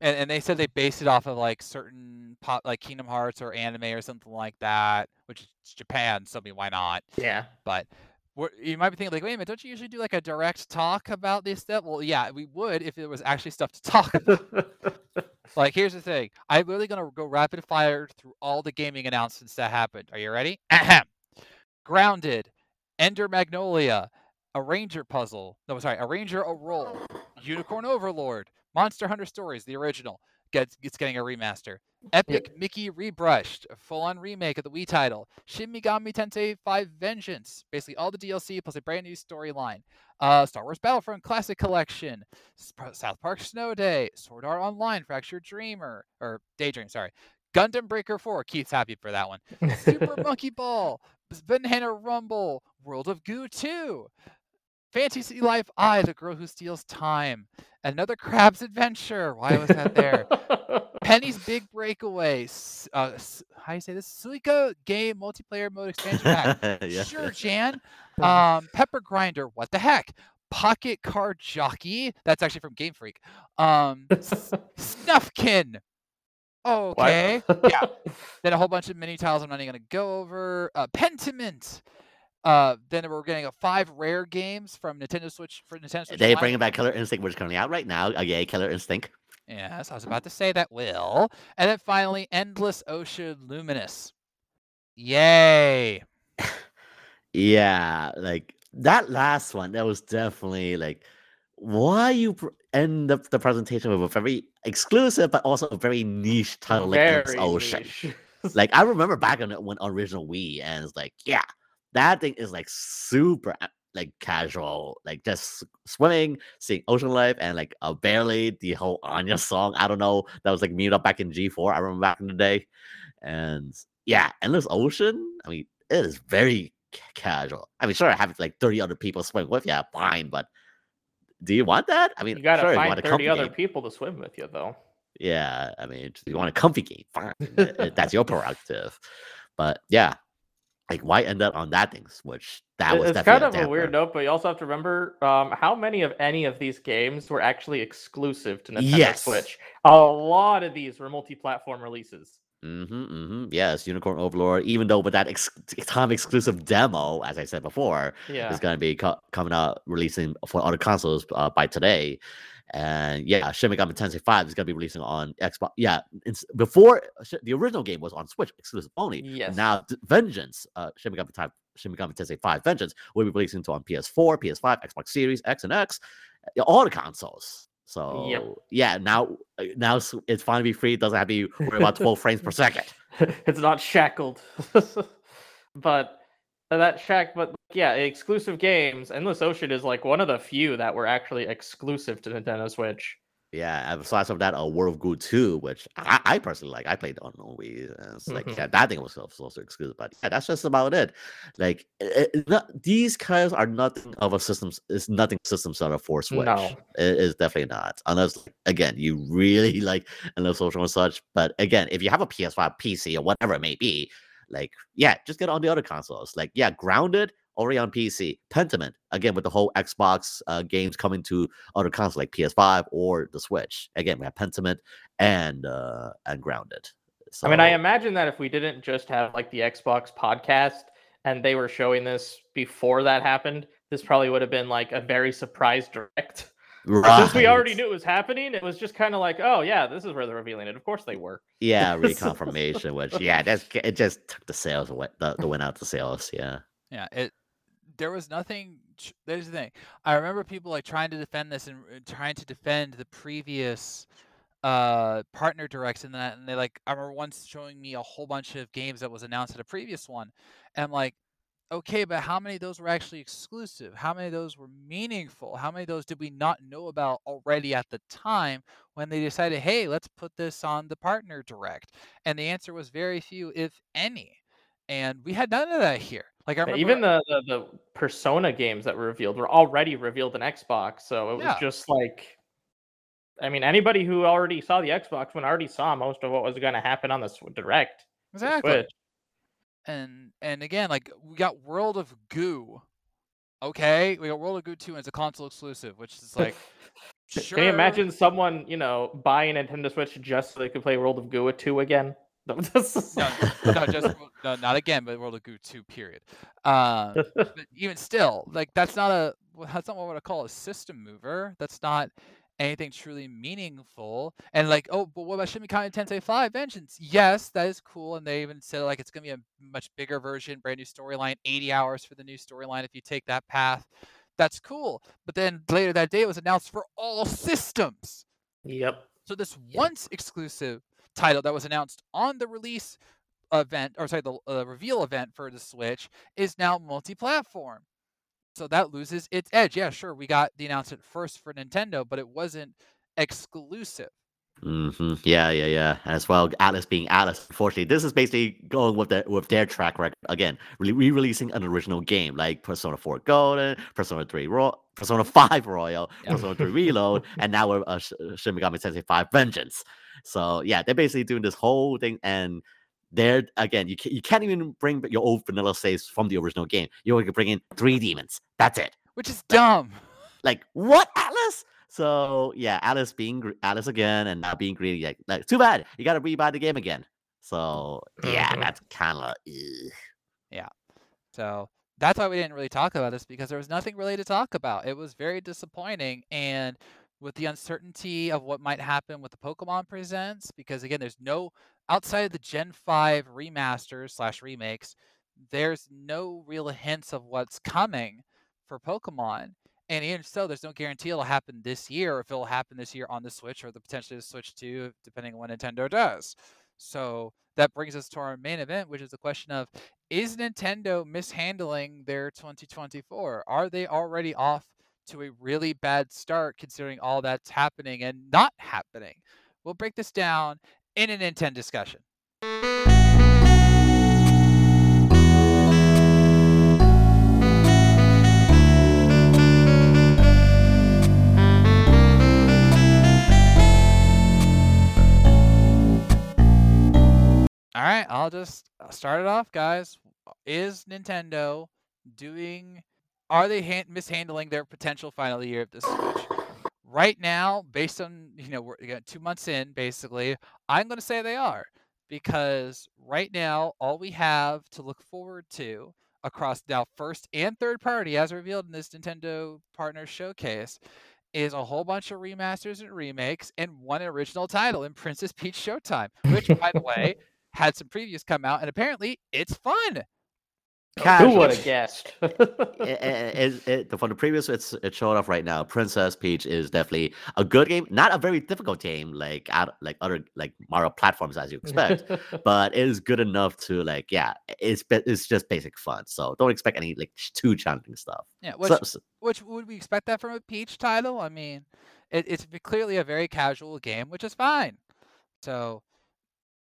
And, and they said they based it off of like certain pop like Kingdom Hearts or anime or something like that, which is Japan, so I mean why not? Yeah. But you might be thinking like, wait a minute, don't you usually do like a direct talk about this stuff? Well, yeah, we would if there was actually stuff to talk about. like, here's the thing: I'm really gonna go rapid fire through all the gaming announcements that happened. Are you ready? Ahem. Grounded, Ender Magnolia, Arranger puzzle. No, sorry, Arranger a roll. Unicorn Overlord, Monster Hunter Stories, the original, gets it's getting a remaster. Epic Mickey Rebrushed, a full-on remake of the Wii title. Shin Megami Tensei 5 Vengeance, basically all the DLC plus a brand new storyline. Uh, Star Wars Battlefront Classic Collection, South Park Snow Day, Sword Art Online, Fractured Dreamer or Daydream, sorry. Gundam Breaker 4, Keith's happy for that one. Super Monkey Ball, Banana Rumble, World of Goo 2, Fantasy Life I, The Girl Who Steals Time, Another Crab's Adventure. Why was that there? Penny's Big Breakaway. Uh, how do you say this? Suika Game Multiplayer Mode Expansion Pack. Yeah. Sure, Jan. Um, Pepper Grinder. What the heck? Pocket Card Jockey. That's actually from Game Freak. Um, Snufkin. Okay. Yeah. Then a whole bunch of mini tiles I'm not even going to go over. Uh, Pentiment. Uh, then we're getting a five rare games from Nintendo Switch for Nintendo Switch. They Online. bringing back Killer Instinct, which is currently out right now. Uh, yay, Killer Instinct. Yes, I was about to say that will. And then finally, Endless Ocean Luminous. Yay. Yeah, like that last one, that was definitely like why you pr- end up the presentation with a very exclusive but also a very niche title like Endless Very Ocean. Like I remember back on it when original Wii, and it's like, yeah, that thing is like super like casual, like just swimming, seeing ocean life, and like uh, barely the whole Anya song. I don't know, that was like mute up back in G4. I remember back in the day, and yeah, endless ocean. I mean, it is very ca- casual. I mean, sure, I have like 30 other people swim with, yeah, fine, but do you want that? I mean, you gotta sure, you find 30 other game. people to swim with you, though. Yeah, I mean, you want a comfy game, fine. uh, uh, That's your prerogative. But yeah, like why end up on that thing? Which that It- was it's kind of a weird note, but you also have to remember um, how many of any of these games were actually exclusive to Nintendo Yes. Switch. A lot of these were multi-platform releases. Mm-hmm, mm-hmm. Yes, Unicorn Overlord. Even though with that ex- time exclusive demo, as I said before, Yeah. is going to be co- coming out releasing for other consoles uh, by today. And yeah, Shin Megami Tensei 5 is going to be releasing on Xbox. Yeah, it's before the original game was on Switch exclusive only. Yes. Now Vengeance, uh, Shin Megami Ty- Shin Megami Tensei 5 Vengeance will be releasing to on PS4, PS5, Xbox Series X and X, uh, all the consoles. So yeah, now uh, now it's finally free. It doesn't have to worry about 12 frames per second. it's not shackled. but that shack, but yeah, exclusive games. Endless Ocean is like one of the few that were actually exclusive to Nintendo Switch. Yeah, and aside from that, a World of Goo 2, which I, I personally like. I played on Wii. and It's like Mhm. yeah, that thing was also exclusive, but yeah, that's just about it. Like it, it- not, these kinds are nothing of a systems. It's nothing system seller for Switch. No. It is definitely not, unless again you really like Endless Ocean and such. But again, if you have a PS5, PC, or whatever it may be, like yeah, just get on the other consoles. Like yeah, Grounded already on PC. Pentiment again with the whole Xbox uh, games coming to other consoles like PS5 or the Switch. Again, we have Pentiment and uh and Grounded. So I mean, I imagine that if we didn't just have like the Xbox podcast and they were showing this before that happened, this probably would have been like a very surprise direct. But Since we already knew it was happening, it was just kind of like, oh yeah, this is where they're revealing it. Of course they were. yeah, reconfirmation, which yeah, that's it just took the sales away the, the win out the sales. Yeah. Yeah, it. There was nothing. tr- There's the thing. I remember people like trying to defend this and uh, trying to defend the previous uh partner directs and that and they like I remember once showing me a whole bunch of games that was announced at a previous one and I'm like okay but how many of those were actually exclusive how many of those were meaningful how many of those did we not know about already at the time when they decided hey let's put this on the partner direct and the answer was very few if any and we had none of that here like I remember Even the, the the Persona games that were revealed were already revealed in Xbox, so it was Yeah. just like, I mean, anybody who already saw the Xbox one already saw most of what was going to happen on the direct. exactly Switch. And and again like we got world of goo okay? We got world of goo 2 and it's a console exclusive which is like sure Can you imagine someone, you know, buying a Nintendo Switch just so they could play World of Goo 2 again? no, no just no, not again but world of goo 2 period. Um but even still like that's not a that's not what I would call a system mover. That's not anything truly meaningful and like oh but what about Shin Megami Tensei 5 Vengeance yes that is cool and they even said like it's gonna be a much bigger version brand new storyline 80 hours for the new storyline if you take that path that's cool but then later that day it was announced for all systems yep. so this once exclusive title that was announced on the release event, or sorry, the uh, reveal event for the Switch is now multi-platform. So that loses its edge. Yeah, sure, we got the announcement first for Nintendo, but it wasn't exclusive. Mm-hmm. Yeah, yeah, yeah. As well, Atlus being Atlus. Unfortunately, this is basically going with their with their track record again, re- re-releasing an original game like Persona 4 Golden, Persona 3 Ro- Persona 5 Royal, Yeah. Persona 3 Reload, and now we're uh, Shin Megami Tensei 5 Vengeance. So yeah, they're basically doing this whole thing, and they're again, you can, you can't even bring your old vanilla saves from the original game. You only can bring in three demons. That's it. Which is dumb. Like what, Atlus? So yeah, Atlus being Atlus again, and now being greedy. Like, like too bad. You got to rebuy the game again. So yeah, Mhm. that's kind of. Yeah. So that's why we didn't really talk about this because there was nothing really to talk about. It was very disappointing. And with the uncertainty of what might happen with the Pokemon Presents, because again, there's no outside of the Gen 5 remasters slash remakes, there's no real hints of what's coming for Pokemon. And even so, there's no guarantee it'll happen this year, or if it'll happen this year on the Switch, or the potentially the Switch 2, depending on what Nintendo does. So that brings us to our main event, which is the question of is Nintendo mishandling their 2024? Are they already off to a really bad start considering all that's happening and not happening? We'll break this down in an Nintendo discussion. All right, I'll just uh, start it off, guys. Is Nintendo doing? Are they han- mishandling their potential final year of the Switch? Right now, based on you know we're again, two months in, basically, I'm going to say they are because right now all we have to look forward to across now first and third party, as revealed in this Nintendo Partner Showcase, is a whole bunch of remasters and remakes and one original title in Princess Peach Showtime, which, by the way, had some previews come out, and apparently it's fun. Who would have guessed? it, it, it, from the previous, it's it showed off right now. Princess Peach is definitely a good game, not a very difficult game like out like other like Mario platforms as you expect, but it is good enough to like yeah, it's it's just basic fun. So don't expect any like too challenging stuff. Yeah, which So- so- which would we expect that from a Peach title? I mean, it, it's clearly a very casual game, which is fine. So,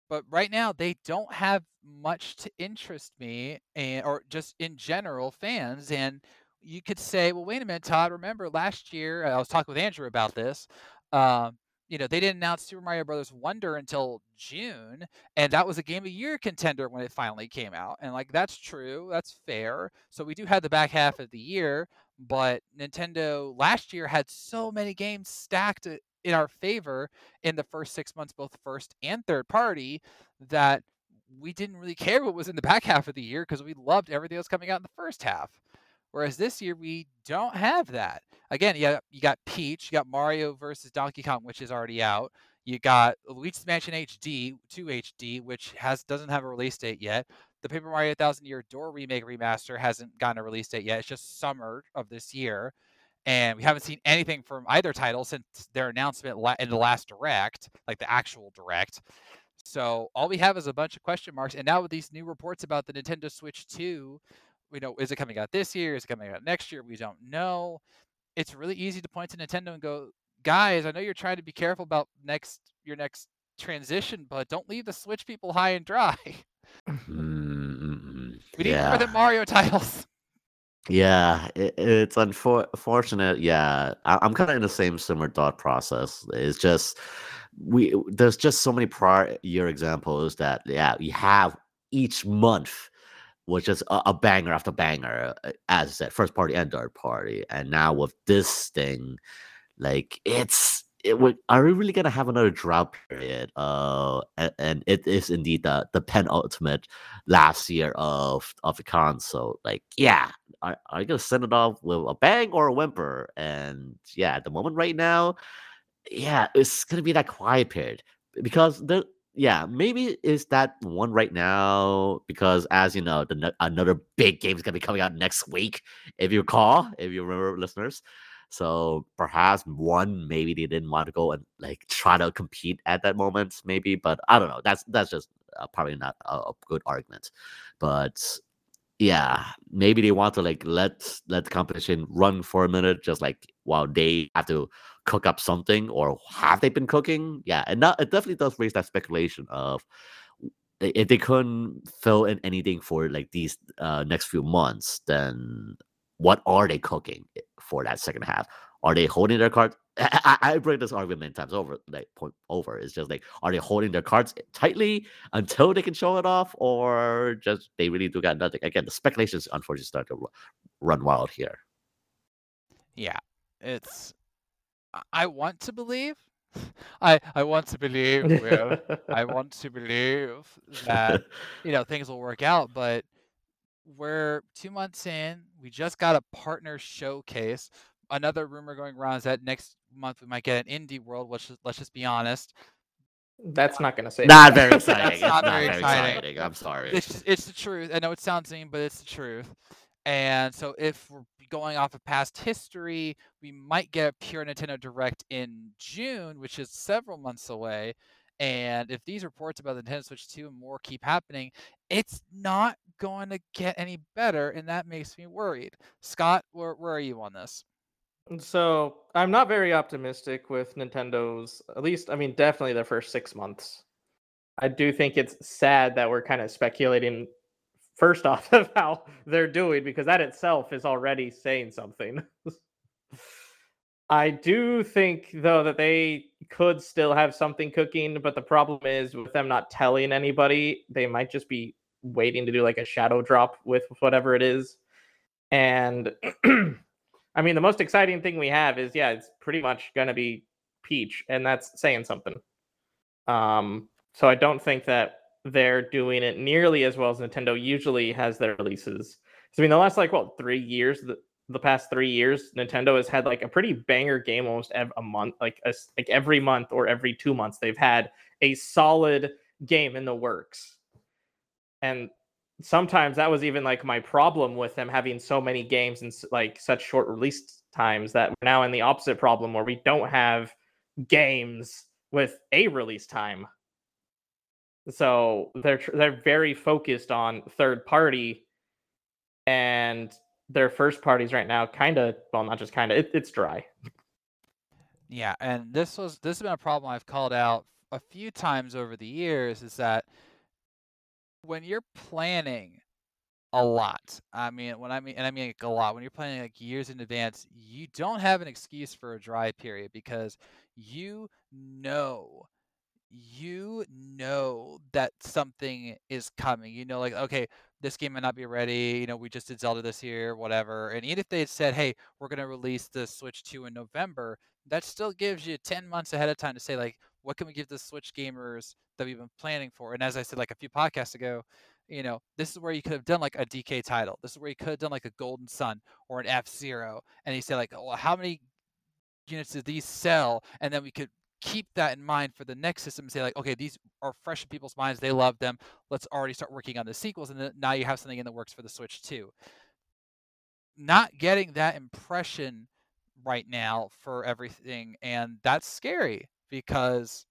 but right now they don't have much to interest me, and or just in general fans. And you could say, well, wait a minute, Todd. Remember last year I was talking with Andrew about this. Um, you know, they didn't announce Super Mario Brothers Wonder until June, and that was a Game of Year contender when it finally came out. And like that's true, that's fair. So we do have the back half of the year, but Nintendo last year had so many games stacked i- in our favor in the first six months, both first and third party, that we didn't really care what was in the back half of the year because we loved everything else coming out in the first half. Whereas this year we don't have that. Again, yeah, you got Peach, you got Mario versus Donkey Kong, which is already out. You got Luigi's Mansion HD, 2 HD, which has doesn't have a release date yet. The Paper Mario Thousand Year Door remake remaster hasn't gotten a release date yet. It's just summer of this year, and we haven't seen anything from either title since their announcement in the last direct, like the actual direct. So all we have is a bunch of question marks, and now with these new reports about the Nintendo Switch 2, you know, is it coming out this year? Is it coming out next year? We don't know. It's really easy to point to Nintendo and go, guys, I know you're trying to be careful about next your next transition, but don't leave the Switch people high and dry. Mm, mm, mm. We need yeah. more than Mario titles. Yeah, it, it's unfor- unfortunate. Yeah, I, I'm kind of in the same similar thought process. It's just we there's just so many prior year examples that yeah we have each month was just a, a banger after banger, uh, as I said, first party and third party, and now with this thing, like it's it are we really gonna have another drought period? Uh, and, and it is indeed the the penultimate last year of of the console. Like, yeah, are, are you gonna send it off with a bang or a whimper? And yeah, at the moment right now, yeah, it's gonna be that quiet period because the yeah maybe it's that one right now because as you know the another big game is gonna be coming out next week if you recall if you remember listeners so perhaps one maybe they didn't want to go and like try to compete at that moment maybe but i don't know that's that's just uh, probably not a, a good argument but yeah maybe they want to like let let the competition run for a minute just like while they have to cook up something or have they been cooking? Yeah and that, it definitely does raise that speculation of if they couldn't fill in anything for like these uh, next few months then what are they cooking for that second half are they holding their cards I, I I bring this argument many times over like point over it's just like are they holding their cards tightly until they can show it off or just they really do got nothing again the speculations unfortunately start to run wild here Yeah, it's. I- I want to believe. I I want to believe. Will. I want to believe that you know things will work out, but we're two months in. We just got a partner showcase. Another rumor going around is that next month we might get an indie world. Which is, let's just be honest, That's not gonna say. not that. very exciting it's not not very very exciting. exciting i'm sorry it's just- it's the truth. I know it sounds mean, but it's the truth. And so if we're going off of past history, we might get a pure Nintendo Direct in June, which is several months away. And if these reports about the Nintendo Switch 2 and more keep happening, it's not going to get any better, and that makes me worried. Scott, where, where are you on this? Mm, so I'm not very optimistic with Nintendo's. At least, I mean, definitely their first six months. I do think it's sad that we're kind of speculating first off of how they're doing because that itself is already saying something. I do think though that they could still have something cooking, but the problem is with them not telling anybody, they might just be waiting to do like a shadow drop with whatever it is. And I mean, the most exciting thing we have is yeah, it's pretty much gonna be Peach, and that's saying something. Um, so I don't think that they're doing it nearly as well as Nintendo usually has their releases. I mean, the last like what three years, the, the past three years, Nintendo has had like a pretty banger game almost ev- a month, like a like every month or every two months, they've had a solid game in the works. And sometimes that was even like my problem with them having so many games and like such short release times that we're now in the opposite problem where we don't have games with a release time. So they're they're very focused on third party, and their first parties right now kind of well not just kind of it, it's dry. Yeah, and this was this has been a problem I've called out a few times over the years is that when you're planning a lot, I mean, when I mean, and I mean like a lot, when you're planning like years in advance, you don't have an excuse for a dry period because you know you know that something is coming. You know, like, okay, this game might not be ready. You know, we just did Zelda this year, whatever. And even if they had said, hey, we're going to release the Switch 2 in November, that still gives you 10 months ahead of time to say, like, what can we give the Switch gamers that we've been planning for? And as I said, like a few podcasts ago, you know, this is where you could have done like a DK title. This is where you could have done like a Golden Sun or an F Zero. And you say, like, well, how many units do these sell? And then we could keep that in mind for the next system and say like okay these are fresh in people's minds they love them let's already start working on the sequels and then now you have something in the works for the switch too not getting that impression right now for everything and that's scary because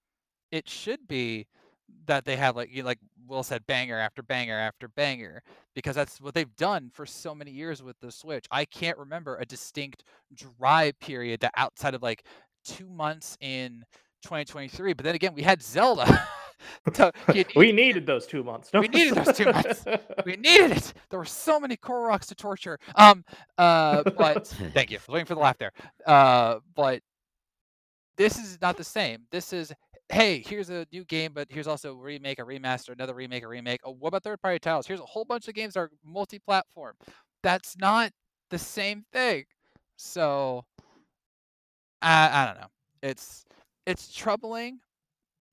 it should be that they have like you like Will said banger after banger after banger because that's what they've done for so many years with the Switch. I can't remember a distinct dry period that outside of like 2 months in 2023. But then again, we had Zelda. so we needed those two months. No? We needed those two months. we needed it. There were so many Koroks to torture. Um, uh, but thank you. waiting for the laugh there. Uh, but this is not the same. This is hey, here's a new game, but here's also a remake, a remaster, another remake, a remake. Oh, what about third party titles? Here's a whole bunch of games that are multi platform. That's not the same thing. So I, I don't know. It's it's troubling,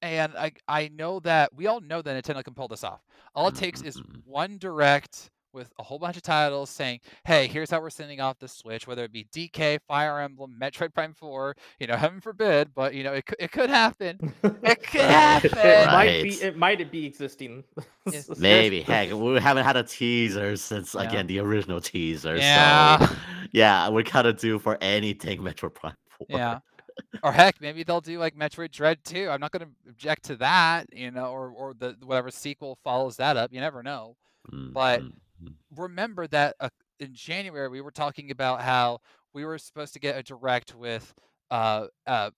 and I I know that we all know that Nintendo can pull this off. All it takes is mm-hmm. one direct with a whole bunch of titles saying, "Hey, here's how we're sending off the Switch." Whether it be DK, Fire Emblem, Metroid Prime Four, you know, heaven forbid, but you know, it could it could happen. It could happen. right. it might be. It might be existing. Maybe. Heck, we haven't had a teaser since Yeah. again the original teaser. Yeah. So yeah, we're kind of due for anything Metroid Prime 4. Yeah. Or heck, maybe they'll do like Metroid Dread 2. I'm not going to object to that, you know, or or the whatever sequel follows that up. You never know. Mm, But mm. Remember that uh, in January we were talking about how we were supposed to get a direct with uh, uh,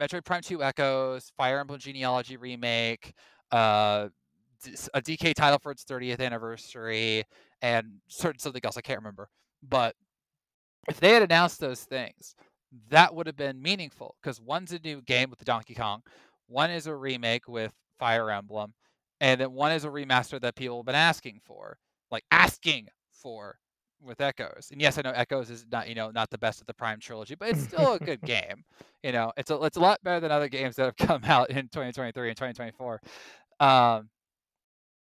Metroid Prime 2 Echoes, Fire Emblem Genealogy remake, uh, a DK title for its 30th anniversary, and certain something else I can't remember. But if they had announced those things, that would have been meaningful because one's a new game with the Donkey Kong, one is a remake with Fire Emblem, and then one is a remaster that people have been asking for, like asking for with Echoes. And yes, I know Echoes is not, you know, not the best of the Prime trilogy, but it's still a good game. You know, it's a it's a lot better than other games that have come out in 2023 and 2024. Um,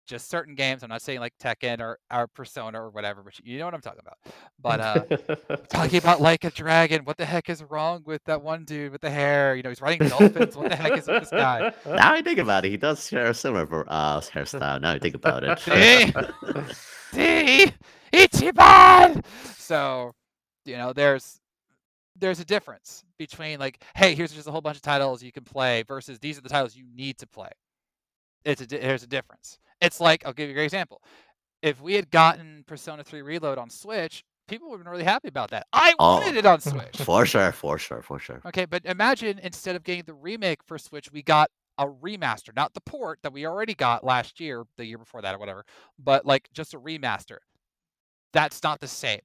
just certain games. I'm not saying like Tekken or our Persona or whatever, but you know what I'm talking about. But uh, talking about like a dragon. What the heck is wrong with that one dude with the hair? You know, he's riding dolphins. What the heck is with this guy? Now I think about it, he does share a similar uh, hairstyle. Now I think about it. See? See, Ichiban. So, you know, there's there's a difference between like, hey, here's just a whole bunch of titles you can play versus these are the titles you need to play. It's a di- there's a difference. It's like I'll give you a great example. If we had gotten Persona 3 Reload on Switch, people would have been really happy about that. I Oh. wanted it on Switch. for sure, for sure, for sure. Okay, but imagine instead of getting the remake for Switch, we got a remaster, not the port that we already got last year, the year before that, or whatever, but like just a remaster. That's not the same.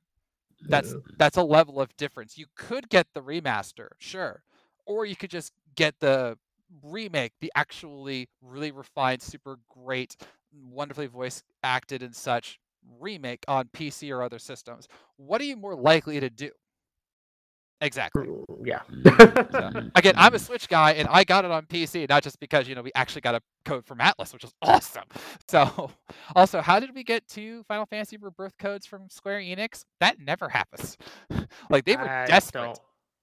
That's that's a level of difference. You could get the remaster, sure, or you could just get the remake, the actually really refined, super great, wonderfully voice acted and such remake on PC or other systems. What are you more likely to do? Exactly. yeah. Mm, Again, I'm a. Switch guy, and I got it on PC, not just because you know we actually got a code from Atlus, which is awesome. So, also, how did we get two Final Fantasy Rebirth codes from Square Enix? That never happens. like they were I desperate.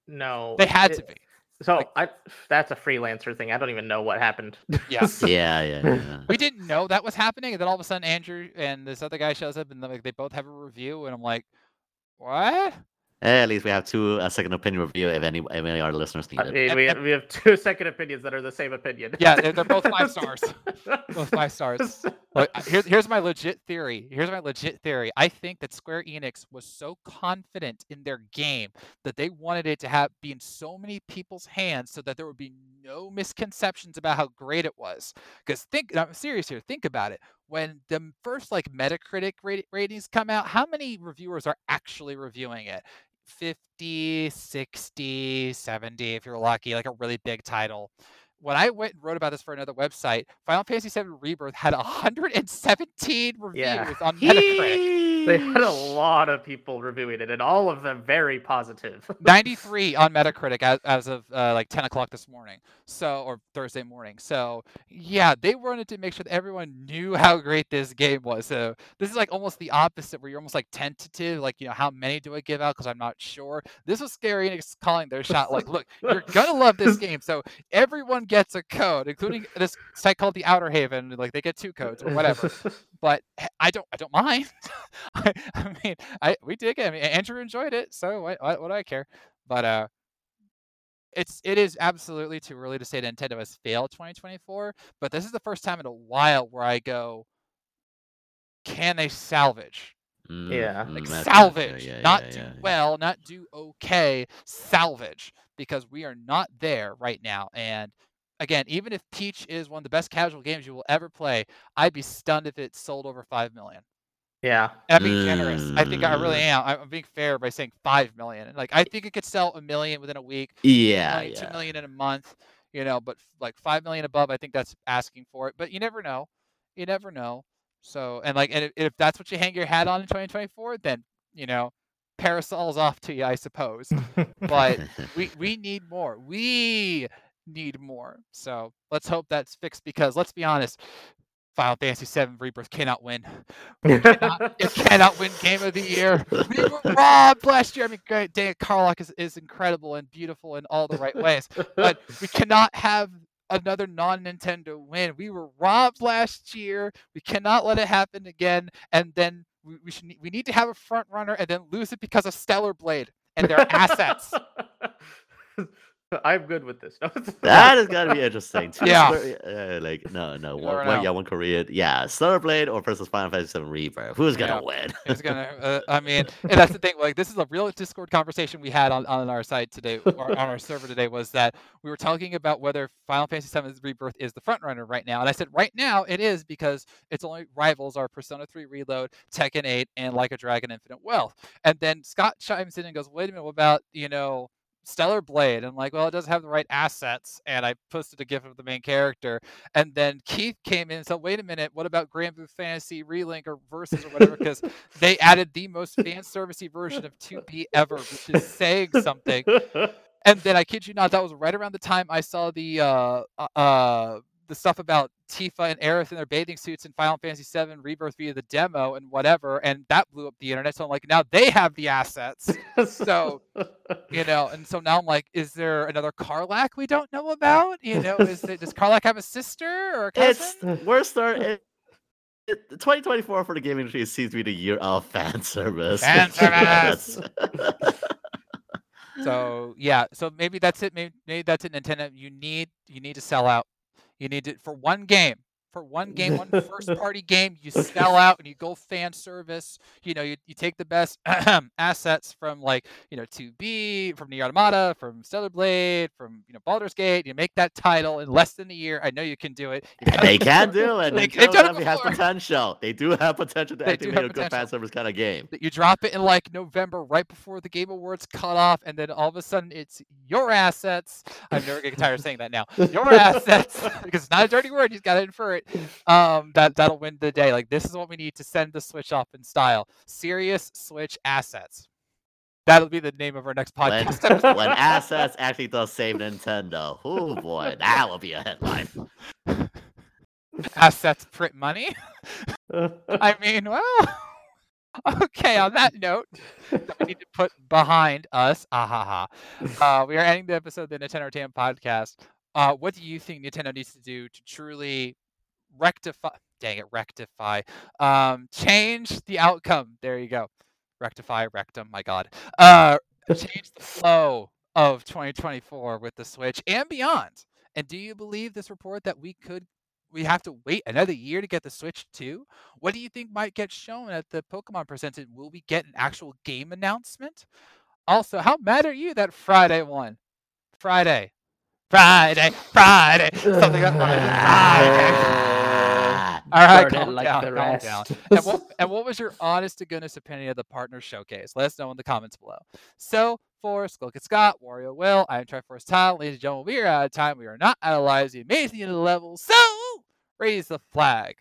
don't. They had It- to be. So Like- I that's a freelancer thing. I don't even know what happened. Yeah. Yeah, yeah, yeah. we didn't know that was happening, and then all of a sudden Andrew and this other guy shows up, and like they both have a review, and I'm like, what? Hey, at least we have two a second opinion review if any if any of our listeners need I it. mean, we, have, we have two second opinions that are the same opinion. Yeah, they're, they're both five stars. Both five stars. Look, uh, here's here's my legit theory. Here's my legit theory. I think that Square Enix was so confident in their game that they wanted it to have be in so many people's hands so that there would be no misconceptions about how great it was. Because think, I'm serious here. Think about it. When the first like Metacritic ratings come out, how many reviewers are actually reviewing it? 50, 60, 70 if you're lucky, like a really big title when I went and wrote about this for another website, Final Fantasy VII Rebirth had 117 reviews Yeah. on Metacritic, they had a lot of people reviewing it, and all of them very positive. 93 on Metacritic as, as of uh, like 10 o'clock this morning, so or Thursday morning. So yeah, they wanted to make sure that everyone knew how great this game was. So this is like almost the opposite, where you're almost like tentative, like you know how many do I give out because I'm not sure. This was Scary Enix calling their shot, like, look, you're gonna love this game, so everyone gets a code, including this site called the Outer Haven. Like they get two codes or whatever. but I don't I don't mind. I, I mean, I we dig it. I mean, Andrew enjoyed it, so what, what, what do I care? But uh, it's it is absolutely too early to say Nintendo has failed 2024. But this is the first time in a while where I go, can they salvage? Mm, Yeah. mm, Like that's- salvage, yeah, yeah, not yeah, do yeah. well, not do okay, salvage because we are not there right now. And again, even if Peach is one of the best casual games you will ever play, I'd be stunned if it sold over five million. Yeah. And I'm being generous. I think I really Mm. am. I'm I'm being fair by saying five million. Like I think it could sell a million within a week, Yeah, million, two yeah. million in a month. You know, but like five million above, I think that's asking for it. But you never know. You never know. So and like and if, if that's what you hang your hat on in 2024, then you know, parasols off to you, I suppose. But we we need more. We need more. So let's hope that's fixed because let's be honest, Final Fantasy VII Rebirth cannot win. cannot- It cannot win Game of the Year. We were robbed last year. I mean, great, Dan Karlach is, is incredible and beautiful in all the right ways, but we cannot have another non-Nintendo win. We were robbed last year. We cannot let it happen again. And then we, we should we need to have a front runner and then lose it because of Stellar Blade and their assets. I'm good with this. No, That is gonna be interesting. Two Yeah. Square- uh, like no, no, one, never one know. yeah, one Korean. Yeah, Stellar Blade or versus Final Fantasy VII Rebirth. Who's gonna Yeah. win? Who's gonna. Uh, I mean, and that's the thing. Like, this is a real Discord conversation we had on, on our site today, or on our server today, was that we were talking about whether Final Fantasy VII Rebirth is the front runner right now, and I said right now it is because its only rivals are Persona 3 Reload, Tekken 8, and Like a Dragon Infinite Wealth. And then Scott chimes in and goes, "Wait a minute, what about you know?" Stellar Blade. I'm like, well, it doesn't have the right assets. And I posted a GIF of the main character. And then Keith came in and said, wait a minute, what about Granblue Fantasy Relink or Versus or whatever? Because they added the most fan servicey version of 2B ever, which is saying something. And then I kid you not, that was right around the time I saw the uh uh, uh the stuff about Tifa and Aerith in their bathing suits in Final Fantasy VII Rebirth via the demo and whatever, and that blew up the internet. So I'm like, now they have the assets, So, you know. And so now I'm like, is there another Karlach we don't know about? You know, is it, does Karlach have a sister or a cousin? It's worst start. It, it, 2024 for the gaming industry seems to be the year of fan service. Fan service! So yeah, so maybe that's it. Maybe, maybe that's it. Nintendo, you need you need to sell out. You need it for one game, for one game, one first party game, you sell out and you go fan service. You know, you, you take the best assets from like you know 2B, from Nier Automata, from Stellar Blade, from you know Baldur's Gate. You make that title in less than a year. I know you can do it. They it can do it. They- Nintendo they've done it definitely has potential. They do have potential to They actually make have a good fan service kind of game. you drop it in like November, right before the Game Awards cut off, and then all of a sudden it's your assets. I'm never getting tired of saying that now. Your assets, because it's not a dirty word. You have got to infer it. Um, that that'll win the day. Like this is what we need to send the Switch off in style. Serious Switch assets. That'll be the name of our next podcast. episode. when assets actually does save Nintendo. Oh boy, that will be a headline. assets print money. I mean, well, okay, on that note, that we need to put behind us. Ah ha ha. Uh, we are ending the episode of the Nintendo Entertainment Podcast. Uh, what do you think Nintendo needs to do to truly rectify? Dang it, rectify. Um, change the outcome. There you go. Rectify, rectum. My God. Uh, change the flow of 2024 with the Switch and beyond. And do you believe this report that we could we have to wait another year to get the Switch 2? What do you think might get shown at the Pokemon presented? Will we get an actual game announcement? Also, how mad are you that Friday one? Friday. Friday, Friday. Something like Friday. All right, calm like down, the rest. down. And what, and what was your honest to goodness opinion of the partner showcase? Let us know in the comments below. So for Skulk Scott, Wario Will, I am Triforce Tile. Ladies and gentlemen, we are out of time. We are not out of lives. The amazing the level. So raise the flag.